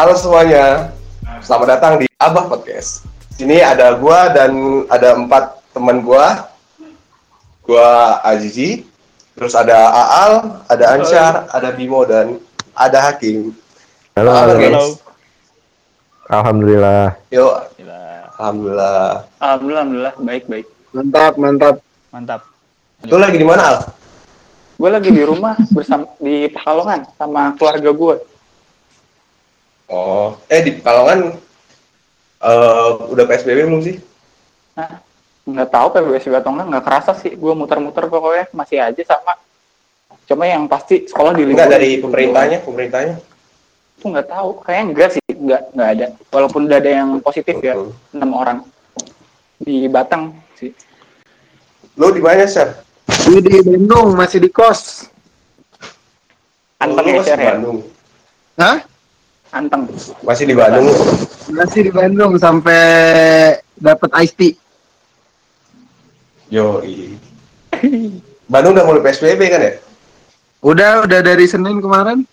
Halo semuanya, selamat datang di Abah Podcast. Sini ada gua dan ada empat teman gua. Gua Azizi, terus ada Aal, ada Ansyar, ada Bimo dan ada Hakim. Halo, halo. Halo. Alhamdulillah. Yuk, Gila. alhamdulillah. Alhamdulillah, alhamdulillah, baik baik. Mantap, mantap. Mantap. Lu lagi di mana, Al? Gue lagi di rumah bersama di Pekalongan sama keluarga gue. Oh, eh di Pekalongan eh udah PSBB belum sih? Nah, nggak tahu PBBS atau enggak, nggak kerasa sih. Gue muter-muter pokoknya masih aja sama. Cuma yang pasti sekolah di Enggak dari pemerintahnya, pemerintahnya. Tuh nggak tahu, kayaknya enggak sih, nggak nggak ada. Walaupun udah ada yang positif ya, enam orang di Batang sih. Lu di mana, Syar? Gue di Bandung, masih di kos. Anteng Lu ya, ya? Bandung. Hah? Anteng. Masih di Bandung. Masih di Bandung sampai dapat iced tea. Yo, Bandung udah mulai PSBB kan ya? Udah, udah dari Senin kemarin.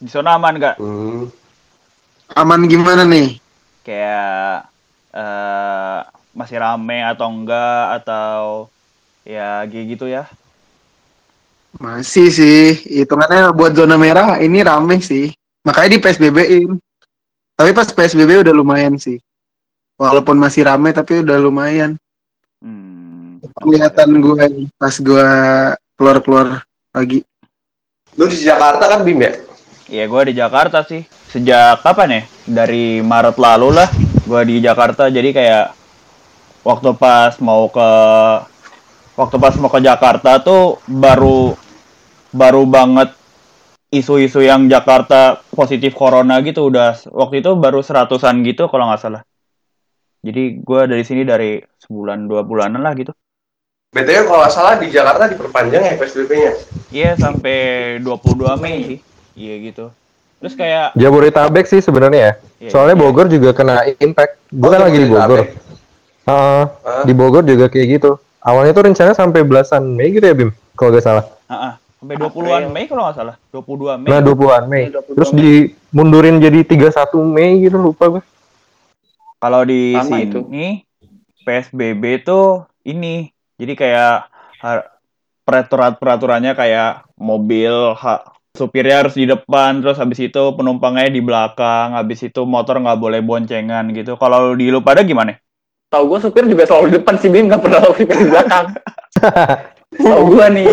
Di zona aman nggak? Hmm. Aman gimana nih? Kayak eh masih rame atau enggak atau ya kayak gitu ya? Masih sih, hitungannya buat zona merah ini rame sih. Makanya di PSBB-in. Tapi pas PSBB udah lumayan sih. Walaupun masih rame tapi udah lumayan. Hmm. Kelihatan gue pas gue keluar-keluar lagi. Lu di Jakarta kan Bim ya? Ya gue di Jakarta sih. Sejak kapan ya? Dari Maret lalu lah. Gue di Jakarta jadi kayak waktu pas mau ke waktu pas mau ke Jakarta tuh baru baru banget isu-isu yang Jakarta positif corona gitu udah waktu itu baru seratusan gitu kalau nggak salah. Jadi gue dari sini dari sebulan dua bulanan lah gitu. BTW kalau nggak salah di Jakarta diperpanjang ya PSBB-nya. Iya sampai 22 Mei sih. Iya gitu. Terus kayak Jabodetabek sih sebenarnya ya. Iya, Soalnya iya. Bogor juga kena impact. Gue kan Oh, lagi di Bogor. Heeh, Hah? di Bogor juga kayak gitu. Awalnya tuh rencana sampai belasan Mei gitu ya Bim, kalau gak salah. ah, ah, sampai 20-an Mei kalau nggak salah. 22 Mei. Nah 20-an Mei. 22 Terus dimundurin jadi 31 Mei gitu lupa gue. Kalau di Lama sini PSBB tuh ini. Jadi kayak har- peraturan-peraturannya kayak mobil ha- supirnya harus di depan terus habis itu penumpangnya di belakang habis itu motor nggak boleh boncengan gitu kalau di lu pada gimana Tahu gue supir juga selalu di depan sih, Bim nggak pernah supir di belakang. Tahu gue nih.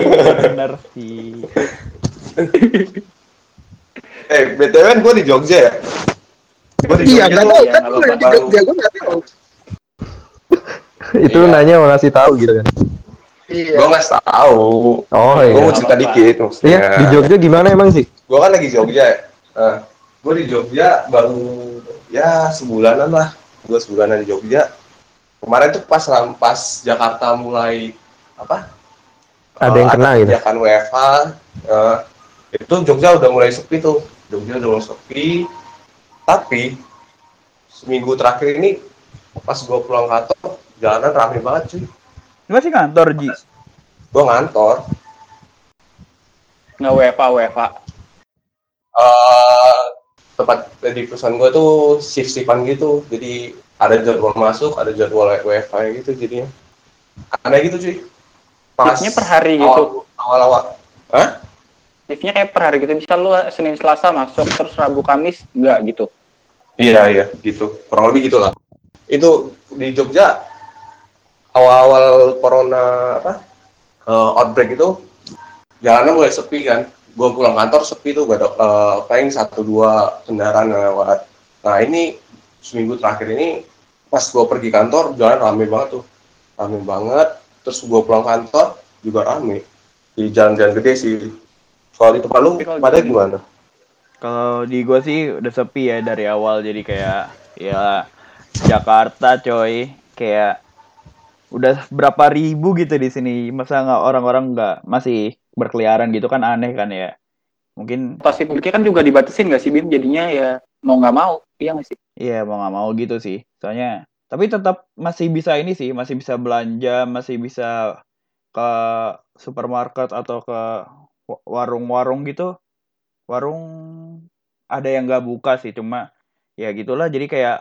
bener sih Eh, BTW kan gue di Jogja ya? Gue di Iya, Jogja gak tuh tahu ya, kan nggak yang di. Jogja, gue gak tahu. Itu Iya. nanya mau ngasih tahu gitu kan. Iya. Gue nggak tahu. Oh Gue mau iya. cerita dikit maksudnya. Iya, di Jogja gimana emang sih? Gue kan lagi Jogja ya. Nah, gue di Jogja baru ya sebulanan lah. Gue sebulanan di Jogja. Kemarin tuh pas pas Jakarta mulai apa? Ada yang eh, kena gitu. kebijakan WFH. eh, itu Jogja udah mulai sepi tuh. Jogja udah mulai sepi. Tapi seminggu terakhir ini pas gue pulang kantor jalanan rame banget cuy. lu masih kantor Ji Gue ngantor. Nggak WFA, WFA. eh tempat di perusahaan gue tuh shift shiftan gitu jadi ada jadwal masuk ada jadwal WFH gitu jadinya aneh gitu cuy Shiftnya per hari gitu. awal awal Hah? Shiftnya kayak per hari gitu. Bisa lu Senin Selasa masuk, terus Rabu Kamis nggak gitu. iya iya gitu kurang lebih gitulah itu di Jogja awal awal corona apa eh, outbreak itu jalanan mulai sepi kan gue pulang kantor sepi tuh gak ada eh, paling satu dua kendaraan yang lewat nah ini seminggu terakhir ini pas gue pergi kantor jalan rame banget tuh. Rame banget. Terus gue pulang kantor juga rame. Di jalan-jalan gede sih. Soal itu lu kalau pada di- gimana? Kalau di gua sih udah sepi ya dari awal. Jadi kayak ya Jakarta coy. Kayak udah berapa ribu gitu di sini. Masa nggak orang-orang nggak masih berkeliaran gitu kan aneh kan ya. Mungkin Transportasi publiknya kan juga dibatasin nggak sih, Bim? Jadinya ya mau nggak mau. Iya nggak sih? iya mau nggak mau gitu sih soalnya tapi tetap masih bisa ini sih masih bisa belanja masih bisa ke supermarket atau ke wa- warung-warung gitu. Warung ada yang nggak buka sih cuma ya gitulah. Jadi kayak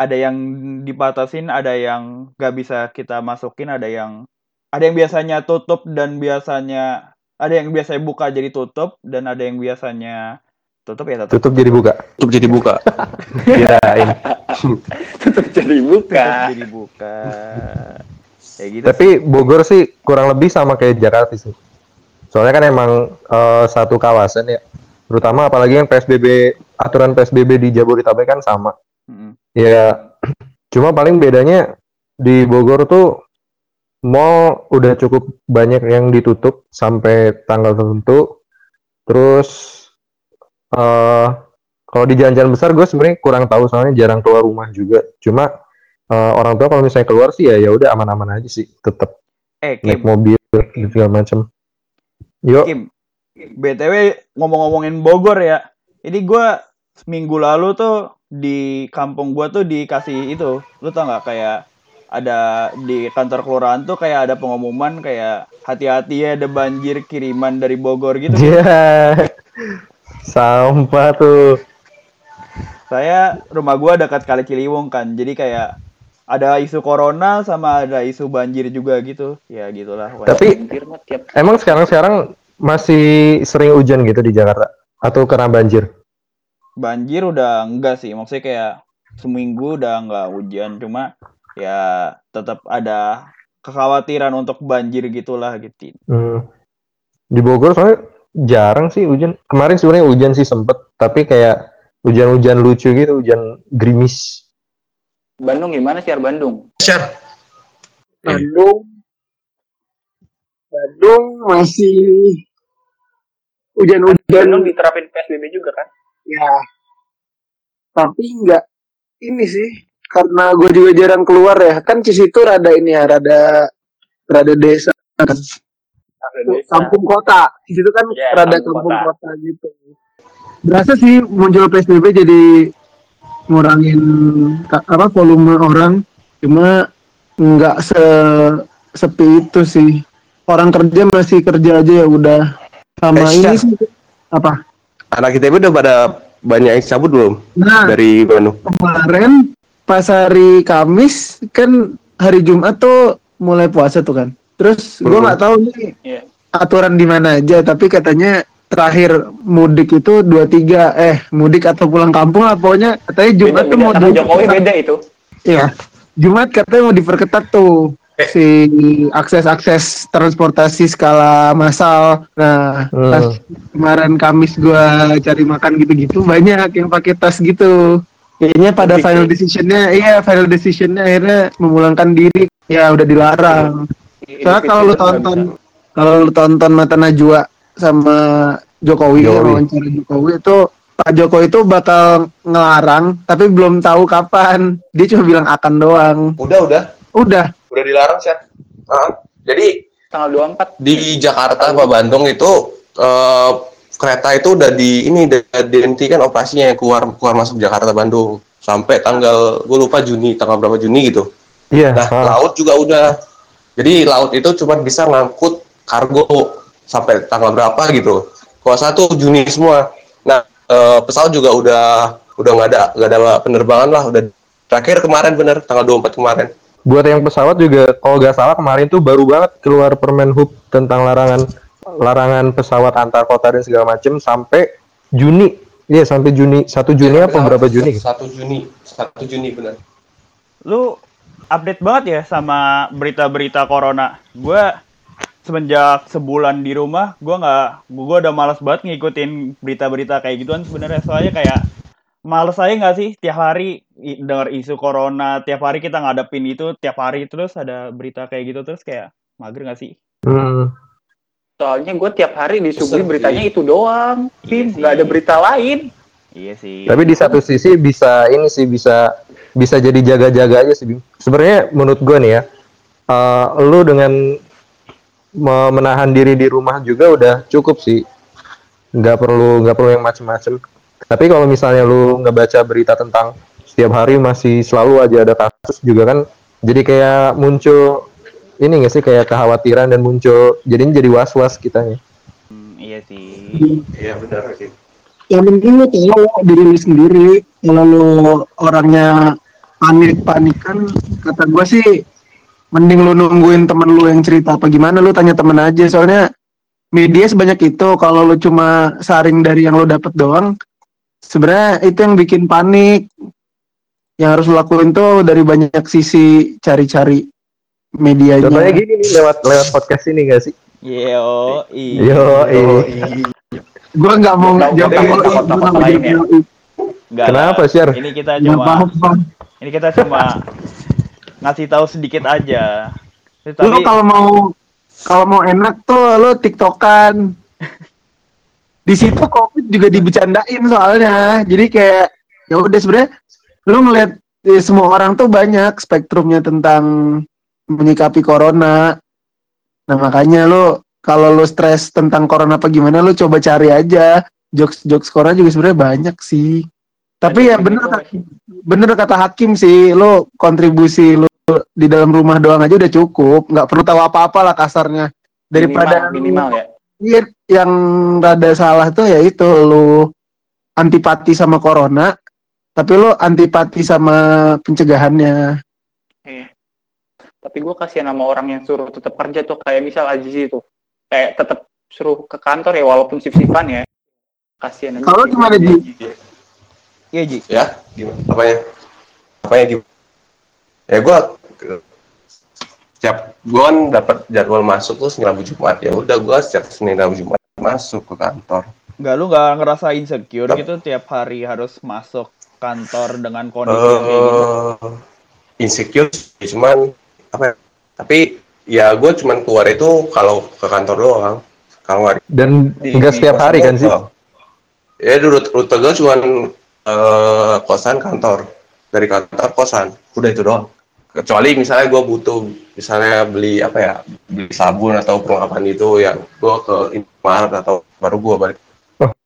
ada yang dibatasin ada yang nggak bisa kita masukin ada yang ada yang biasanya tutup dan biasanya ada yang biasanya buka jadi tutup dan ada yang biasanya tutup ya tutup Tutup jadi buka. Tutup jadi buka. Kirain. Tetap jadi buka. Tutup jadi buka kayak gitu Tapi Bogor sih kurang lebih sama kayak Jakarta sih. Soalnya kan emang eh, satu kawasan ya. Terutama apalagi yang PSBB aturan PSBB di Jabodetabek kan sama. Mm-mm. Ya cuma paling bedanya di Bogor tuh mall udah cukup banyak yang ditutup sampai tanggal tertentu. Terus eh kalau di jalan-jalan besar gue sebenarnya kurang tahu soalnya jarang keluar rumah juga. Cuma eh, orang tua kalau misalnya keluar sih ya ya udah aman-aman aja sih, tetap eh naik Kim mobil dan segala macam. Yuk, Kim btw ngomong-ngomongin Bogor ya. Ini gua seminggu lalu tuh di kampung gua tuh dikasih itu. Lu tau nggak kayak ada di kantor kelurahan tuh kayak ada pengumuman kayak hati-hati ya ada banjir kiriman dari Bogor gitu. Ya sampah tuh. saya rumah gua dekat kali Ciliwung kan jadi kayak ada isu corona sama ada isu banjir juga gitu ya gitulah. Tapi emang sekarang-sekarang masih sering hujan gitu di Jakarta atau karena banjir? banjir udah enggak sih maksudnya kayak seminggu udah enggak hujan cuma ya tetap ada kekhawatiran untuk banjir gitulah gitu Hmm. Di Bogor soalnya jarang sih hujan. Kemarin sebenarnya hujan sih sempet, tapi kayak hujan-hujan lucu gitu, hujan gerimis. Bandung gimana sih Bandung? Share. Bandung Bandung masih hujan-hujan Bandung diterapin PSBB juga kan? ya tapi nggak ini sih karena gue juga jarang keluar ya kan Cisitu rada ini ya rada rada desa kan Desa. kampung kota Cisitu kan Ya, rada kampung kampung kota. kota. gitu berasa sih muncul PSBB jadi ngurangin apa volume orang cuma nggak se sepi itu sih orang kerja masih kerja aja ya udah sama Eh, ini sih apa Anak kita udah pada banyak yang cabut belum nah dari Bandung? kemarin pas hari Kamis kan hari Jumat tuh mulai puasa tuh kan. Terus gue nggak tahu nih Iya. aturan di mana aja, tapi katanya terakhir mudik itu 23 eh mudik atau pulang kampung lah pokoknya katanya Beda, Jumat tuh beda. mau Sama Jokowi beda itu. Iya. Jumat katanya mau diperketat tuh si akses-akses transportasi skala massal. Nah, Hmm. pas kemarin Kamis gua cari makan gitu-gitu banyak yang pakai tas gitu. Kayaknya pada final ya? decisionnya, iya final decisionnya akhirnya memulangkan diri. Ya udah dilarang. Soalnya kalau lu tonton, kalau lu tonton Mata Najwa sama Jokowi, Jokowi. wawancara Jokowi itu Pak Jokowi itu bakal ngelarang, tapi belum tahu kapan. Dia cuma bilang akan doang. Udah, udah. Udah, Udah dilarang sih. Jadi tanggal 24 di Jakarta apa Bandung itu eh, kereta itu udah di ini udah dihentikan operasinya yang keluar keluar masuk Jakarta Bandung sampai tanggal gue lupa Juni tanggal berapa Juni gitu. Iya. Nah ah. laut juga udah. Jadi laut itu cuma bisa ngangkut kargo sampai tanggal berapa gitu. Kalau satu Juni semua. Nah eh, pesawat juga udah udah nggak ada nggak ada penerbangan lah udah terakhir kemarin bener tanggal 24 kemarin. Buat yang pesawat juga, kalau nggak salah kemarin tuh baru banget keluar permen hub tentang larangan larangan pesawat antar kota dan segala macem sampai Juni. Iya sampai Juni, satu Juni apa berapa Juni? Satu Juni, satu Juni benar. lu update banget ya sama berita-berita corona. Gue semenjak sebulan di rumah gue nggak gue udah malas banget ngikutin berita-berita kayak gituan sebenarnya. Soalnya kayak males aja nggak sih tiap hari dengar isu corona tiap hari kita ngadepin itu tiap hari terus ada berita kayak gitu terus kayak mager nggak sih? Hmm. soalnya gue tiap hari disuguhi beritanya itu doang Iya sih. nggak ada berita lain. Iya sih. Tapi di satu sisi bisa ini sih bisa bisa jadi jaga-jaga aja sih. Sebenarnya menurut gue nih ya, eh, lu dengan me- menahan diri di rumah juga udah cukup sih. Nggak perlu nggak perlu yang macem-macem. Tapi kalau misalnya lu nggak baca berita tentang setiap hari masih selalu aja ada kasus juga kan, jadi kayak muncul ini nggak sih kayak kekhawatiran dan muncul jadinya jadi was-was kitanya. Hmm, iya sih Iya benar sih. yang penting lu tahu diri lu sendiri kalau lu orangnya panik panikan kata gua sih mending lu nungguin temen lu yang cerita apa gimana lu tanya temen aja. Soalnya media sebanyak itu kalau lu cuma saring dari yang lu dapet doang sebenarnya itu yang bikin panik. Yang harus lu lakuin tuh dari banyak sisi cari-cari medianya. Contohnya gini nih lewat lewat podcast ini gak sih? Yo, Yo, eh. gua nggak mau Nggak jawab tahu, Enggak Kenapa. Syar? Ini kita nggak cuma ini kita cuma ngasih tahu sedikit aja. Terus lu kalau mau kalau mau enak tuh lu tiktokan di situ covid juga dibecandain soalnya jadi kayak ya udah sebenarnya lu ngeliat eh, semua orang tuh banyak spektrumnya tentang menyikapi corona nah makanya lu kalau lu stres tentang corona apa gimana lu coba cari aja jokes jokes corona juga sebenarnya banyak sih tapi ya bener bener kata hakim sih lo kontribusi lo di dalam rumah doang aja udah cukup nggak perlu tahu apa-apa lah kasarnya daripada minimal, minimal ya. Iya, yang rada salah tuh ya itu lo antipati sama corona tapi lo antipati sama pencegahannya Iya. Tapi gue kasihan sama orang yang suruh tetap kerja tuh kayak misal Aziz itu kayak tetap suruh ke kantor ya walaupun shift-shiftan ya. Kasihan kalau gimana Ji? Iya, Ji. ya gimana apanya apanya gimana ya gua setiap gua kan dapat jadwal masuk tuh Senin Rabu Jumat ya udah gua setiap Senin Rabu Jumat masuk ke kantor Enggak lu nggak ngerasa insecure Nggak. gitu tiap hari harus masuk kantor dengan kondisi yang kayak gitu. eh insecure cuman apa ya, tapi ya gue cuman keluar itu kalau ke kantor doang kalau nggak Dan enggak setiap hari kan sih? ya rute, rute gue cuman eh, kosan kantor. Dari kantor kosan. Udah itu doang. Kecuali misalnya gue butuh misalnya beli apa ya beli sabun atau perlengkapan itu ya gue ke Indomaret atau baru gue balik.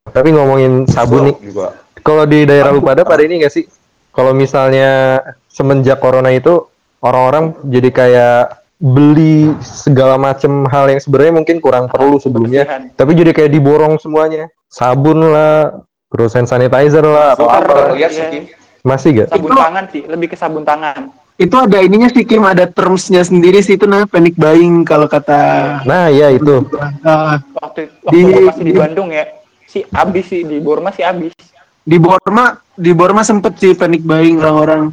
Tapi ngomongin sabun nih, juga. Kalau di daerah lu pada pada ini gak sih? Kalau misalnya semenjak corona itu orang-orang jadi kayak beli segala macam hal yang sebenarnya mungkin kurang perlu sebelumnya, tapi jadi kayak diborong semuanya. Sabun lah, terus hand sanitizer lah, apa-apa. pernah lihat sih Iya. Kim. Masih gak? Sabun Itu- tangan sih, lebih ke sabun tangan. itu ada ininya sih Kim ada termsnya sendiri sih itu namanya panic buying kalau kata Nah, iya itu. Ah, Waktu waktu Di- masih di Bandung ya, si abis sih di Borma sih abis. di Borma di Borma sempet sih panic buying orang-orang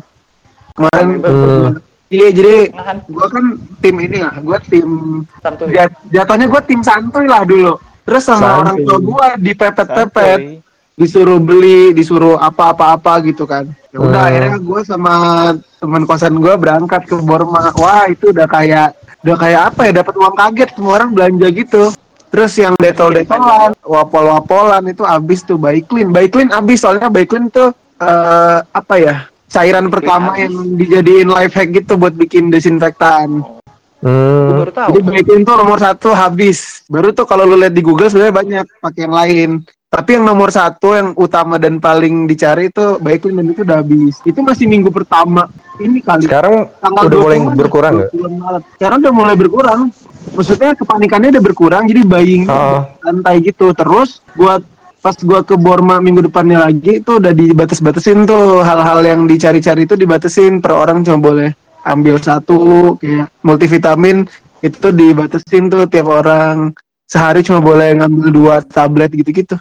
kemarin Hmm. iya jadi gua kan tim ini lah gua tim santuy. jat- jatuhnya gua tim santuy lah dulu terus sama Santuy. orang tua gua dipepet-pepet. Disuruh beli disuruh apa-apa-apa gitu kan ya udah Hmm. akhirnya gua sama teman kosan gua berangkat ke Borma wah itu udah kayak udah kayak apa ya dapat uang kaget semua orang belanja gitu terus yang detol detolan wapol wapolan itu habis tuh Baiklin Baiklin habis soalnya Baiklin tuh eh, apa ya cairan pertama habis. yang dijadiin life hack gitu buat bikin desinfektan Hmm. baru tahu. jadi Baiklin tuh nomor satu habis. Baru tuh kalau lu lihat di Google sebenarnya banyak pakai yang lain. Tapi yang nomor satu yang utama dan paling dicari itu Baiklin dan itu udah habis. Itu masih minggu pertama. Ini kali. Sekarang Tanggal udah mulai 20-an, berkurang nggak? 20-an Maret. Sekarang udah mulai berkurang. Maksudnya kepanikannya udah berkurang jadi buying Ah. santai gitu. Terus buat pas gua ke Borma minggu depannya lagi itu udah dibatas-batasin tuh hal-hal yang dicari-cari itu dibatasin per orang cuma boleh ambil satu kayak multivitamin itu dibatasin tuh tiap orang sehari cuma boleh ngambil dua tablet gitu-gitu.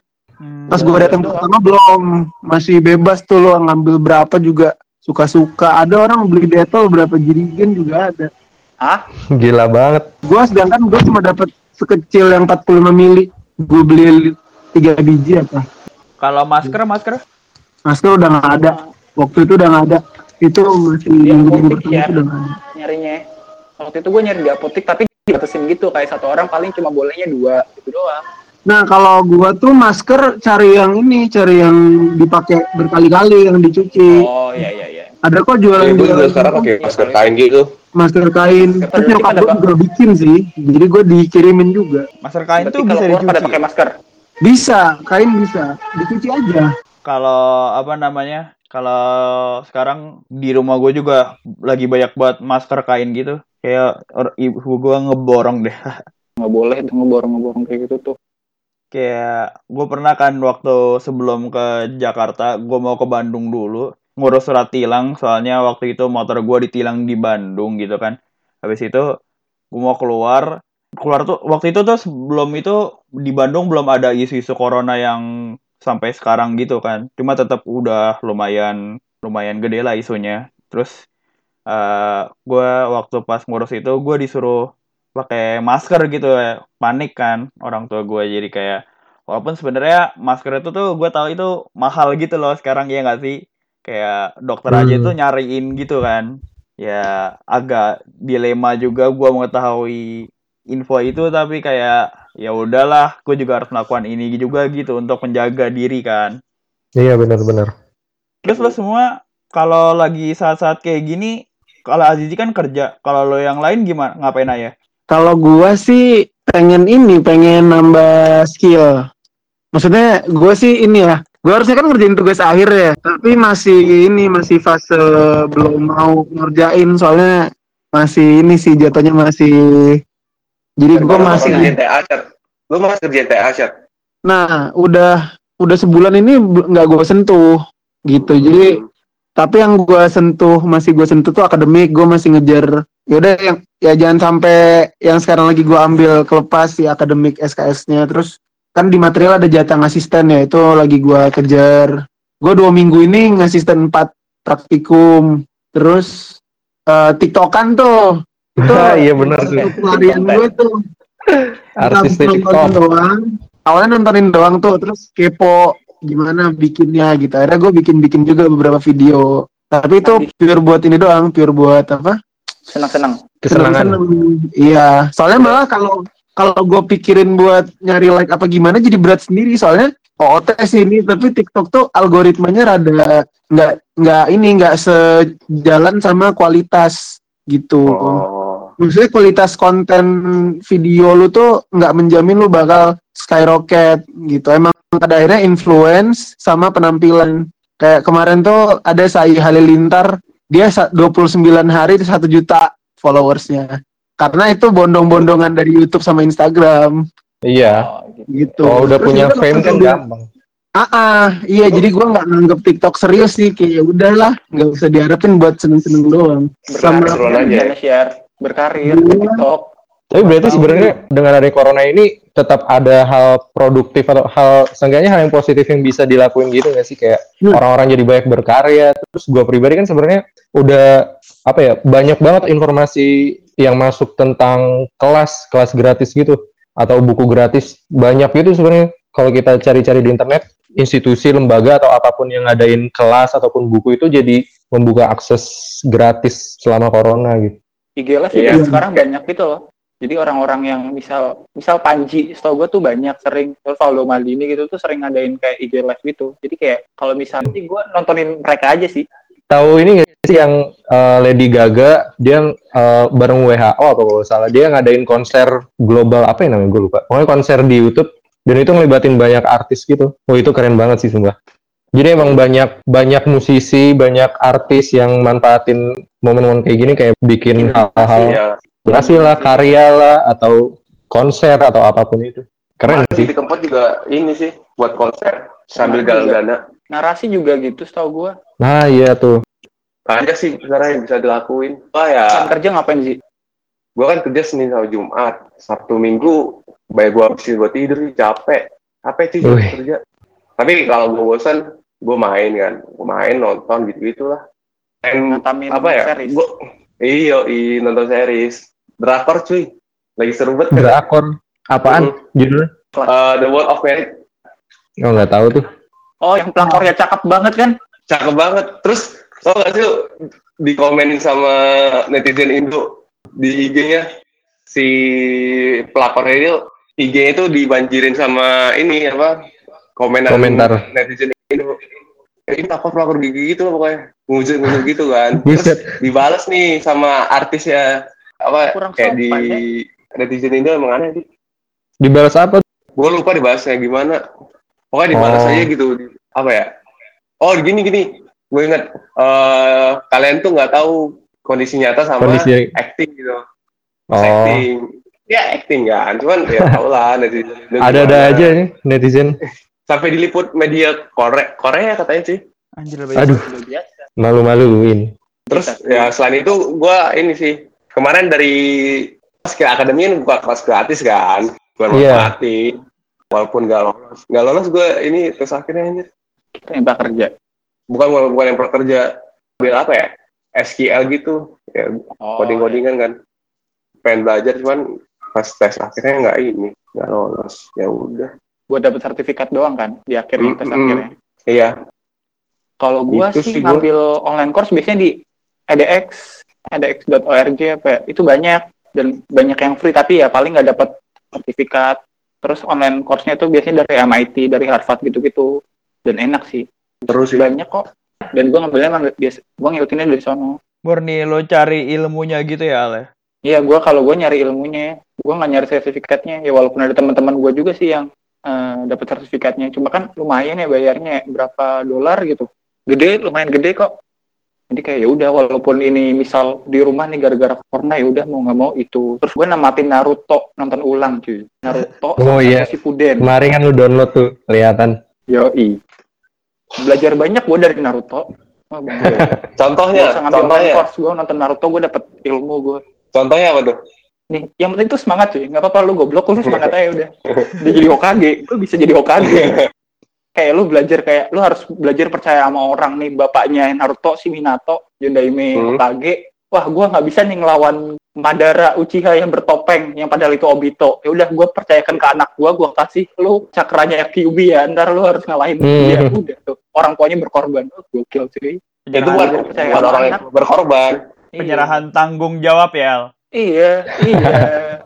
Pas gua datang pertama belum masih bebas tuh lo ngambil berapa juga suka-suka. Ada orang beli detol berapa jirigen juga ada. Hah? Gila banget. Gua sedangkan gua cuma dapat sekecil yang 45 mili. Gua beli tiga biji apa. Kalau masker, masker? Masker udah nggak ada. Waktu itu udah nggak ada. Itu masih minggu apotek pertama ya. itu udah ada. Nyarinya. Waktu itu gue nyari di apotek tapi dibatasin gitu kayak satu orang paling cuma bolehnya dua gitu doang. Nah kalau gua tuh masker cari yang ini, cari yang dipakai berkali-kali, yang dicuci. Oh iya iya iya. Ada kok jualan Ya, gue juga sekarang pakai masker kain gitu. masker kain. Masker Terus kain nyokap gua Bang. juga bikin sih. Jadi gua dikirimin juga. Masker kain Berarti tuh bisa keluar pada dicuci. pakai masker. Bisa, kain bisa. Dicuci aja. Kalau apa namanya? Kalau sekarang di rumah gue juga lagi banyak buat masker kain gitu. Kayak or- ibu gue ngeborong deh. Nggak boleh tuh ngeborong-ngeborong kayak gitu tuh. Kayak gue pernah kan waktu sebelum ke Jakarta gue mau ke Bandung dulu ngurus surat tilang soalnya waktu itu motor gue ditilang di Bandung gitu kan. Habis itu gue mau keluar keluar tuh waktu itu tuh sebelum itu di Bandung belum ada isu-isu corona yang sampai sekarang gitu kan. Cuma tetap udah lumayan lumayan gede lah isunya. Terus eh gue waktu pas ngurus itu gue disuruh pakai masker gitu ya. Panik kan orang tua gue. Jadi kayak walaupun sebenarnya masker itu tuh gue tahu itu mahal gitu loh sekarang ya nggak sih? Kayak dokter aja Hmm. itu nyariin gitu kan. Ya agak dilema juga gue mengetahui info itu. Tapi kayak ya udahlah gue juga harus melakukan ini juga gitu untuk menjaga diri kan. Iya benar-benar. terus lo semua kalau lagi saat-saat kayak gini kalau Azizi kan kerja kalau lo yang lain gimana? Ngapain aja Kalau gua sih pengen ini, pengen nambah skill. Maksudnya gua sih ini ya, gua harusnya kan ngerjain tugas akhir ya, tapi masih ini masih fase belum mau ngerjain soalnya masih ini sih jatuhnya masih jadi gua Lu masih kerjain TA chat. Lu masih kerjain TA chat. Nah, udah udah sebulan ini nggak gue sentuh gitu. Jadi tapi yang gue sentuh masih gue sentuh tuh akademik. Gue masih ngejar. Yaudah yang ya jangan sampai yang sekarang lagi gue ambil kelepas si akademik SKS-nya. Terus kan di material ada jatah asisten ya itu lagi gue kejar. Gue dua minggu ini ngasisten empat praktikum. Terus eh, tiktokan tuh. Itu iya benar tuh. pelarian gue tuh Artis nontonin TikTok. doang awalnya nontonin doang tuh terus kepo gimana bikinnya gitu akhirnya gue bikin bikin juga beberapa video tapi itu pure buat ini doang pure buat apa senang-senang. Kesenangan. Iya. Soalnya malah kalau kalau gue pikirin buat nyari like apa gimana jadi berat sendiri. Soalnya OOT sih ini tapi TikTok tuh algoritmanya rada nggak nggak ini nggak sejalan sama kualitas gitu. Oh. maksudnya kualitas konten video lu tuh nggak menjamin lu bakal skyrocket gitu. Emang pada akhirnya influence sama penampilan. Kayak kemarin tuh ada Sai Halilintar dia sa- 29 hari itu satu juta followersnya karena itu bondong-bondongan dari YouTube sama Instagram Iya. oh, gitu. Oh udah Terus punya fame kan gampang. Ah, ah, iya jadi gua nggak nganggep TikTok serius sih kayak ya udahlah nggak usah diharapin buat seneng-seneng doang sama Seru-seruan aja. Share berkarir Iya. di TikTok Tapi berarti sebenarnya dengan ada corona ini tetap ada hal produktif atau hal seenggaknya hal yang positif yang bisa dilakuin gitu nggak sih kayak Hmm. orang-orang jadi banyak berkarya. Terus gua pribadi kan sebenarnya udah apa ya banyak banget informasi yang masuk tentang kelas kelas gratis gitu atau buku gratis banyak gitu sebenarnya kalau kita cari-cari di internet institusi lembaga atau apa pun yang ngadain kelas ataupun buku itu jadi membuka akses gratis selama corona gitu. IG Live Iya. juga sekarang banyak gitu loh jadi orang-orang yang misal misal Panji setahu gue tuh banyak sering terus Valdo Maldini gitu tuh sering ngadain kayak IG Live gitu. Jadi kayak kalau misalnya gue nontonin mereka aja sih. Tahu ini nggak sih yang uh, Lady Gaga dia uh, bareng WHO apa kalau salah. Dia ngadain konser global apa ya namanya? Gue lupa. Pokoknya konser di YouTube dan itu ngelibatin banyak artis gitu. Oh itu keren banget sih sumpah. Jadi emang banyak banyak musisi banyak artis yang manfaatin momen-momen kayak gini kayak bikin hal-hal Iya. Hasil lah karya lah atau konser atau apa pun itu keren Masih sih di tempat juga ini sih buat konser sambil Kemarin galang dana. narasi juga gitu setahu gue nah iya tuh Banyak sih sekarang yang bisa dilakuin. Wah ya, kan kerja ngapain sih gua kan kerja Senin sampai Jumat, Sabtu Minggu, banyak gua habisin buat tidur sih, capek. Capek sih Wih. kerja. Tapi kalau gua bosan, gua main kan, gua main nonton gitu gitulah. And ngatamin apa ya? series Gua, iyo, i nonton series. Drakor cuy, lagi seru banget. kan? drakor apaan judulnya Uh, The World of Merit, oh nggak tahu tuh oh yang pelakornya cakep banget kan cakep banget. Terus tau gak sih dikomenin sama netizen Indo di IG-nya si pelakor ini IG-nya itu dibanjirin sama ini apa komenan Komentar. netizen Indo. Eh, ini pelakor pelakor gigi gitu loh pokoknya ngujur ngujur gitu kan. Terus dibalas nih sama artisnya apa Kurang kayak di sopan, netizen Indo emang aneh sih. dibalas apa Gue lupa dibahasnya gimana. Pokoknya dibalas Oh. aja gitu. Apa ya? Oh gini gini. Gue inget. eh kalian tuh nggak tahu kondisi nyata sama Kondisi- acting gitu. oh Acting. ya acting kan cuman ya tau lah netizen Ada-ada gimana. aja nih netizen. sampai diliput media Korea Korea katanya sih Anjir lebih Aduh, biasa. malu-maluin. terus ya selain itu gua ini sih kemarin dari skill akademi kan buka kelas gratis kan gua Iya. manfaatin walaupun gak lolos. Gak lolos gue ini terus akhirnya anjir Kita yang bakal kerja. bukan bukan yang pekerja ambil apa ya? SQL gitu. Ya Oh, coding codingan kan. Pengen belajar cuman pas tes akhirnya nggak ini nggak lolos. Ya udah. Buat dapat sertifikat doang kan di akhirnya tes Mm-mm. akhirnya. iya. Kalau gua sih sih gua. ngambil online course biasanya di edx, edx.org apa ya, itu banyak dan banyak yang free tapi ya paling nggak dapat sertifikat. Terus online course-nya itu biasanya dari MIT, dari Harvard gitu-gitu. Dan enak sih. terus sih Banyak kok. Dan gua ngambilnya emang biasa, gua ngikutinnya dari sono. murni lo cari ilmunya gitu ya Ale Iya, gua kalau gua nyari ilmunya, gua nggak nyari sertifikatnya. Ya walaupun ada teman-teman gua juga sih yang eh, dapat sertifikatnya. Cuma kan lumayan ya bayarnya berapa dolar gitu. Gede, lumayan gede kok. Jadi kayak ya udah walaupun ini misal di rumah nih gara-gara corona ya udah mau nggak mau itu. Terus gue namatin Naruto nonton ulang cuy. Naruto Oh, sama iya. Shippuden. Kemarin kan lu download tuh, kelihatan. Yoi. Belajar banyak gue dari Naruto. Oh, Bang. contohnya Gua contohnya course gue nonton Naruto gue dapet ilmu gue. contohnya apa tuh nih yang penting tuh semangat cuy nggak apa-apa lu goblok lu semangat aja udah dia jadi Hokage lu bisa jadi Hokage kayak lu belajar kayak lu harus belajar percaya sama orang nih bapaknya Naruto si Minato Yondaime Hmm. Hokage wah gua nggak bisa nih ngelawan Madara Uchiha yang bertopeng yang padahal itu Obito. Ya udah gua percayakan ke anak gua gua kasih lu cakranya Kyuubi ya ntar lu harus ngalahin Hmm. dia udah tuh orang tuanya berkorban. Oh, gokil cuy itu Penyerahan- buat, percaya orang yang anak. berkorban. Iya. penyerahan tanggung jawab ya iya iya.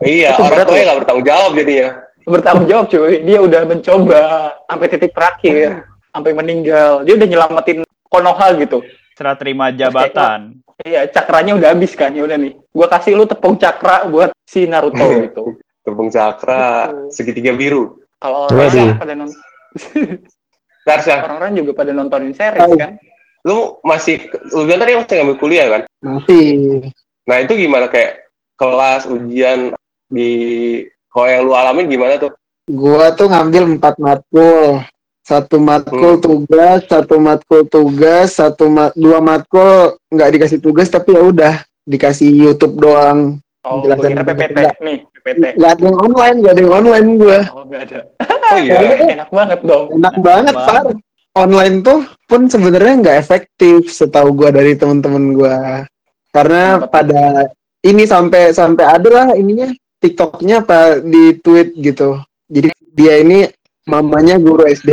Iya orang tuanya nggak bertanggung jawab jadinya bertanggung jawab cuy. Dia udah mencoba sampai titik terakhir sampai meninggal. Dia udah nyelamatin Konoha gitu. Serah terima jabatan. Iya cakranya udah habis kan. Ya udah nih. Gua kasih lu tepung cakra buat si Naruto gitu. Tepung cakra segitiga biru. Kalau orang pada nonton orang-orang juga pada nontonin series Oh. kan. Lu masih lu bilang tadi masih ngambil kuliah kan? Masih. nah itu gimana? Kayak kelas ujian di kalau yang lu alamin gimana tuh Gua tuh ngambil empat matkul. Satu matkul Hmm. tugas, satu matkul tugas, satu ma- dua matkul nggak dikasih tugas tapi ya udah dikasih YouTube doang. oh kira PPT enggak. nih PPT Gak ada yang online, gak ada yang online gua. oh gak ada oh iya enak banget dong Enak banget, banget. Far. Online tuh pun sebenarnya nggak efektif setahu gua dari teman-teman gua. Karena Kenapa pada ini sampai sampai ada lah ininya TikToknya apa di tweet gitu. Jadi dia ini mamanya guru SD.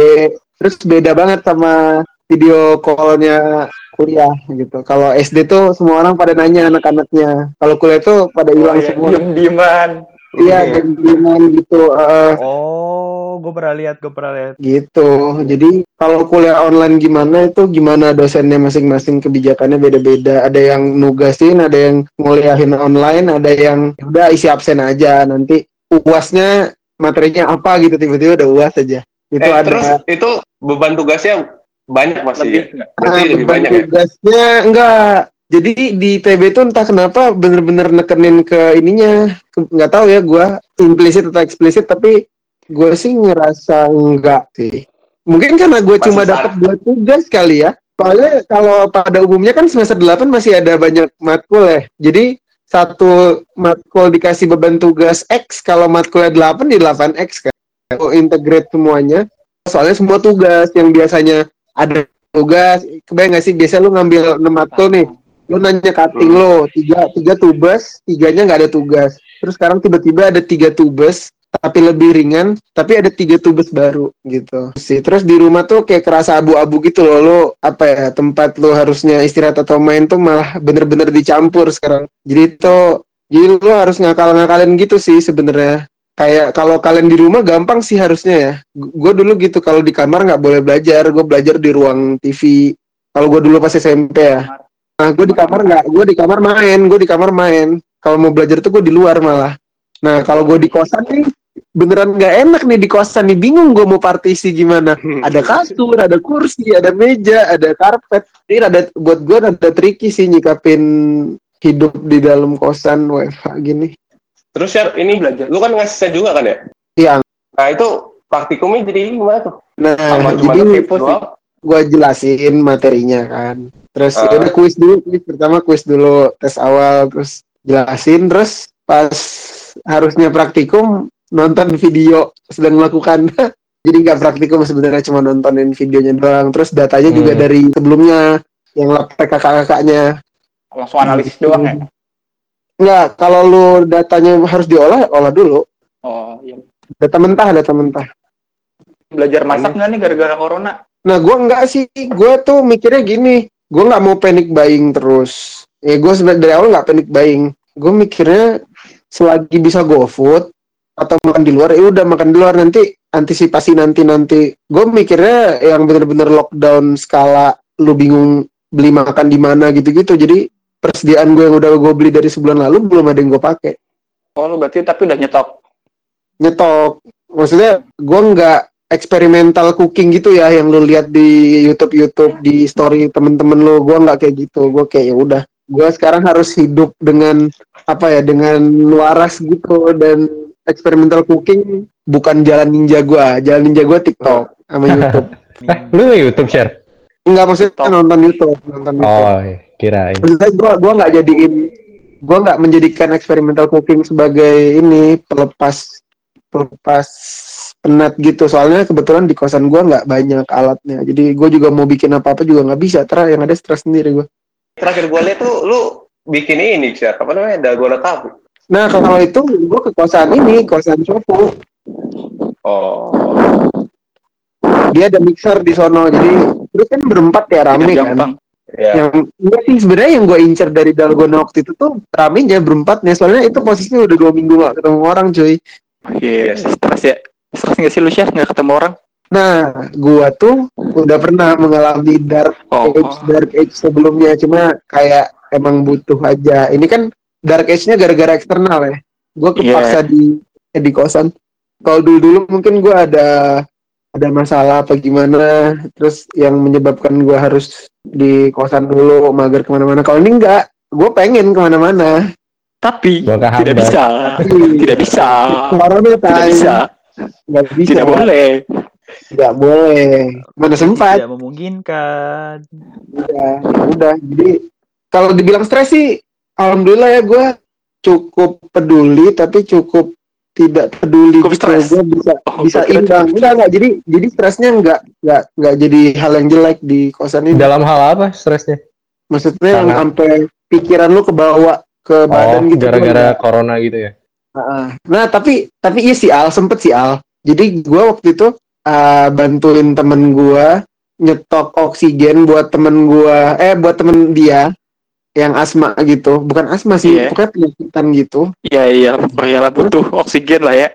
Terus beda banget sama video callnya kuliah gitu. Kalau SD tuh semua orang pada nanya anak-anaknya. Kalau kuliah tuh pada oh, hilang ya, semua. diem dieman Iya, geng gitu. eh, oh gue pernah lihat gue pernah lihat gitu. Jadi kalau kuliah online gimana itu gimana dosennya masing-masing kebijakannya beda-beda. Ada yang nugasin, ada yang nguliahin online, ada yang ya udah isi absen aja. Nanti uasnya materinya apa gitu tiba-tiba udah uas aja. Itu eh, ada terus itu beban tugasnya banyak masih lebih ya? berarti Ah, lebih beban banyak ya tugasnya enggak. Jadi di TB itu entah kenapa bener-bener nekenin ke ininya. Nggak tahu ya gua implisit atau eksplisit tapi gue sih ngerasa enggak sih. Mungkin karena gue cuma dapat dua tugas kali ya. Soalnya kalau pada umumnya kan semester 8 masih ada banyak matkul ya. Jadi satu matkul dikasih beban tugas X, kalau matkulnya 8 di 8X kan. Oh, integrate semuanya. Soalnya semua tugas yang biasanya ada tugas, kebayang gak sih biasa lu ngambil 6 matkul nih, lu nanya cutting Hmm. lo, tiga, tiga tugas, tiganya nggak ada tugas. Terus sekarang tiba-tiba ada tiga tugas, tapi lebih ringan, tapi ada tiga tugas baru gitu sih. Terus di rumah tuh kayak kerasa abu-abu gitu loh, lo apa ya tempat lo harusnya istirahat atau main tuh malah bener-bener dicampur sekarang. Jadi tuh jadi lo harus ngakal-ngakalin gitu sih sebenarnya. Kayak kalau kalian di rumah gampang sih harusnya ya. Gue dulu gitu kalau di kamar nggak boleh belajar, gue belajar di ruang TV. Kalau gue dulu pas SMP ya. Nah, gue di kamar nggak, gue di kamar main, gue di kamar main. Kalau mau belajar tuh gue di luar malah. Nah, kalau gue di kosan nih, beneran nggak enak nih di kosan nih, bingung gue mau partisi gimana. Ada kasur, ada kursi, ada meja, ada karpet. Ini ada buat gue ada tricky sih nyikapin hidup di dalam kosan WFH gini. Terus ya ini Belajar. lu kan ngasih juga kan ya? Iya. Nah itu praktikumnya jadi gimana tuh? Nah, cuma jadi gue jelasin materinya kan. Terus Ah. ya udah kuis dulu, kuis pertama kuis dulu tes awal, terus jelasin, terus pas harusnya praktikum nonton video sedang melakukan. Jadi nggak praktikum sebenarnya cuma nontonin videonya doang. Terus datanya juga Hmm. dari sebelumnya yang lab kakak-kakaknya. Langsung analisis doang ya. Enggak, kalau lu datanya harus diolah, olah dulu. Oh iya. Data mentah, data mentah. Belajar masak nggak nih gara-gara corona? Nah, gue enggak sih. Gue tuh mikirnya gini. Gue nggak mau panic buying terus. Ya, gue sebenarnya dari awal nggak panic buying. Gue mikirnya selagi bisa GoFood atau makan di luar, ya udah makan di luar nanti antisipasi nanti nanti. Gue mikirnya yang bener-bener lockdown skala lu bingung beli makan di mana gitu-gitu. Jadi persediaan gue yang udah gue beli dari sebulan lalu belum ada yang gue pakai. Oh lu berarti tapi udah nyetok. nyetok maksudnya gue nggak eksperimental cooking gitu ya yang lu lihat di YouTube YouTube di story temen-temen lu gue nggak kayak gitu gue kayak ya udah gue sekarang harus hidup dengan apa ya dengan waras gitu dan eksperimental cooking bukan jalan ninja gue jalan ninja gue TikTok sama YouTube. Eh, lu YouTube share? nggak maksudnya TikTok. nonton YouTube nonton YouTube. Oh, kirain. maksudnya gue gua nggak jadiin gue nggak menjadikan eksperimental cooking sebagai ini pelepas pelepas penat gitu. Soalnya kebetulan di kosan gue nggak banyak alatnya. Jadi gue juga mau bikin apa apa juga nggak bisa. Terus yang ada stres sendiri gue Terakhir gue lihat tuh lu bikin ini sih apa namanya dalgona tahu. nah kalau itu gue ke kosan ini kosan Copo Oh. dia ada mixer di sono jadi terus kan berempat ya rame Tidak kan gampang. Ya. yang enggak sih sebenarnya yang gue incer dari dalgona waktu itu tuh ramenya berempatnya soalnya itu posisinya udah dua minggu gak ketemu orang cuy Iya, stres ya. Stres nggak sih lu share nggak ketemu orang? Nah, gua tuh udah pernah mengalami dark Oh, age, dark age sebelumnya, cuma kayak emang butuh aja. Ini kan dark age-nya gara-gara eksternal ya. Gua kepaksa di eh, di kosan. Kalau dulu dulu mungkin gua ada ada masalah apa gimana, terus yang menyebabkan gua harus di kosan dulu, mager ke mana-mana. Kalau ini enggak, gue pengen ke mana-mana. tapi kehambat. tidak bisa. Tidak bisa. Corona Tidak bisa. Nggak bisa. Tidak boleh. Tidak boleh. Mana sempat. Tidak memungkinkan. udah ya udah jadi kalau dibilang stres sih alhamdulillah ya gue cukup peduli tapi cukup tidak peduli Cukup gitu. stres? Gua bisa Oh, bisa imbang enggak enggak jadi jadi stresnya enggak enggak enggak jadi hal yang jelek di kosan ini Dalam hal apa stresnya? maksudnya yang Sangat. sampai pikiran lu kebawa ke Oh, badan gitu gara-gara corona gitu ya? Heeh. Nah tapi tapi iya sih Al sempet sih Al. Jadi gua waktu itu uh, bantuin temen gua nyetok oksigen buat temen gua eh buat temen dia yang asma gitu. Bukan asma sih Iya. pokoknya penyakitan gitu. Iya iya. Pokoknya lah butuh oksigen lah ya.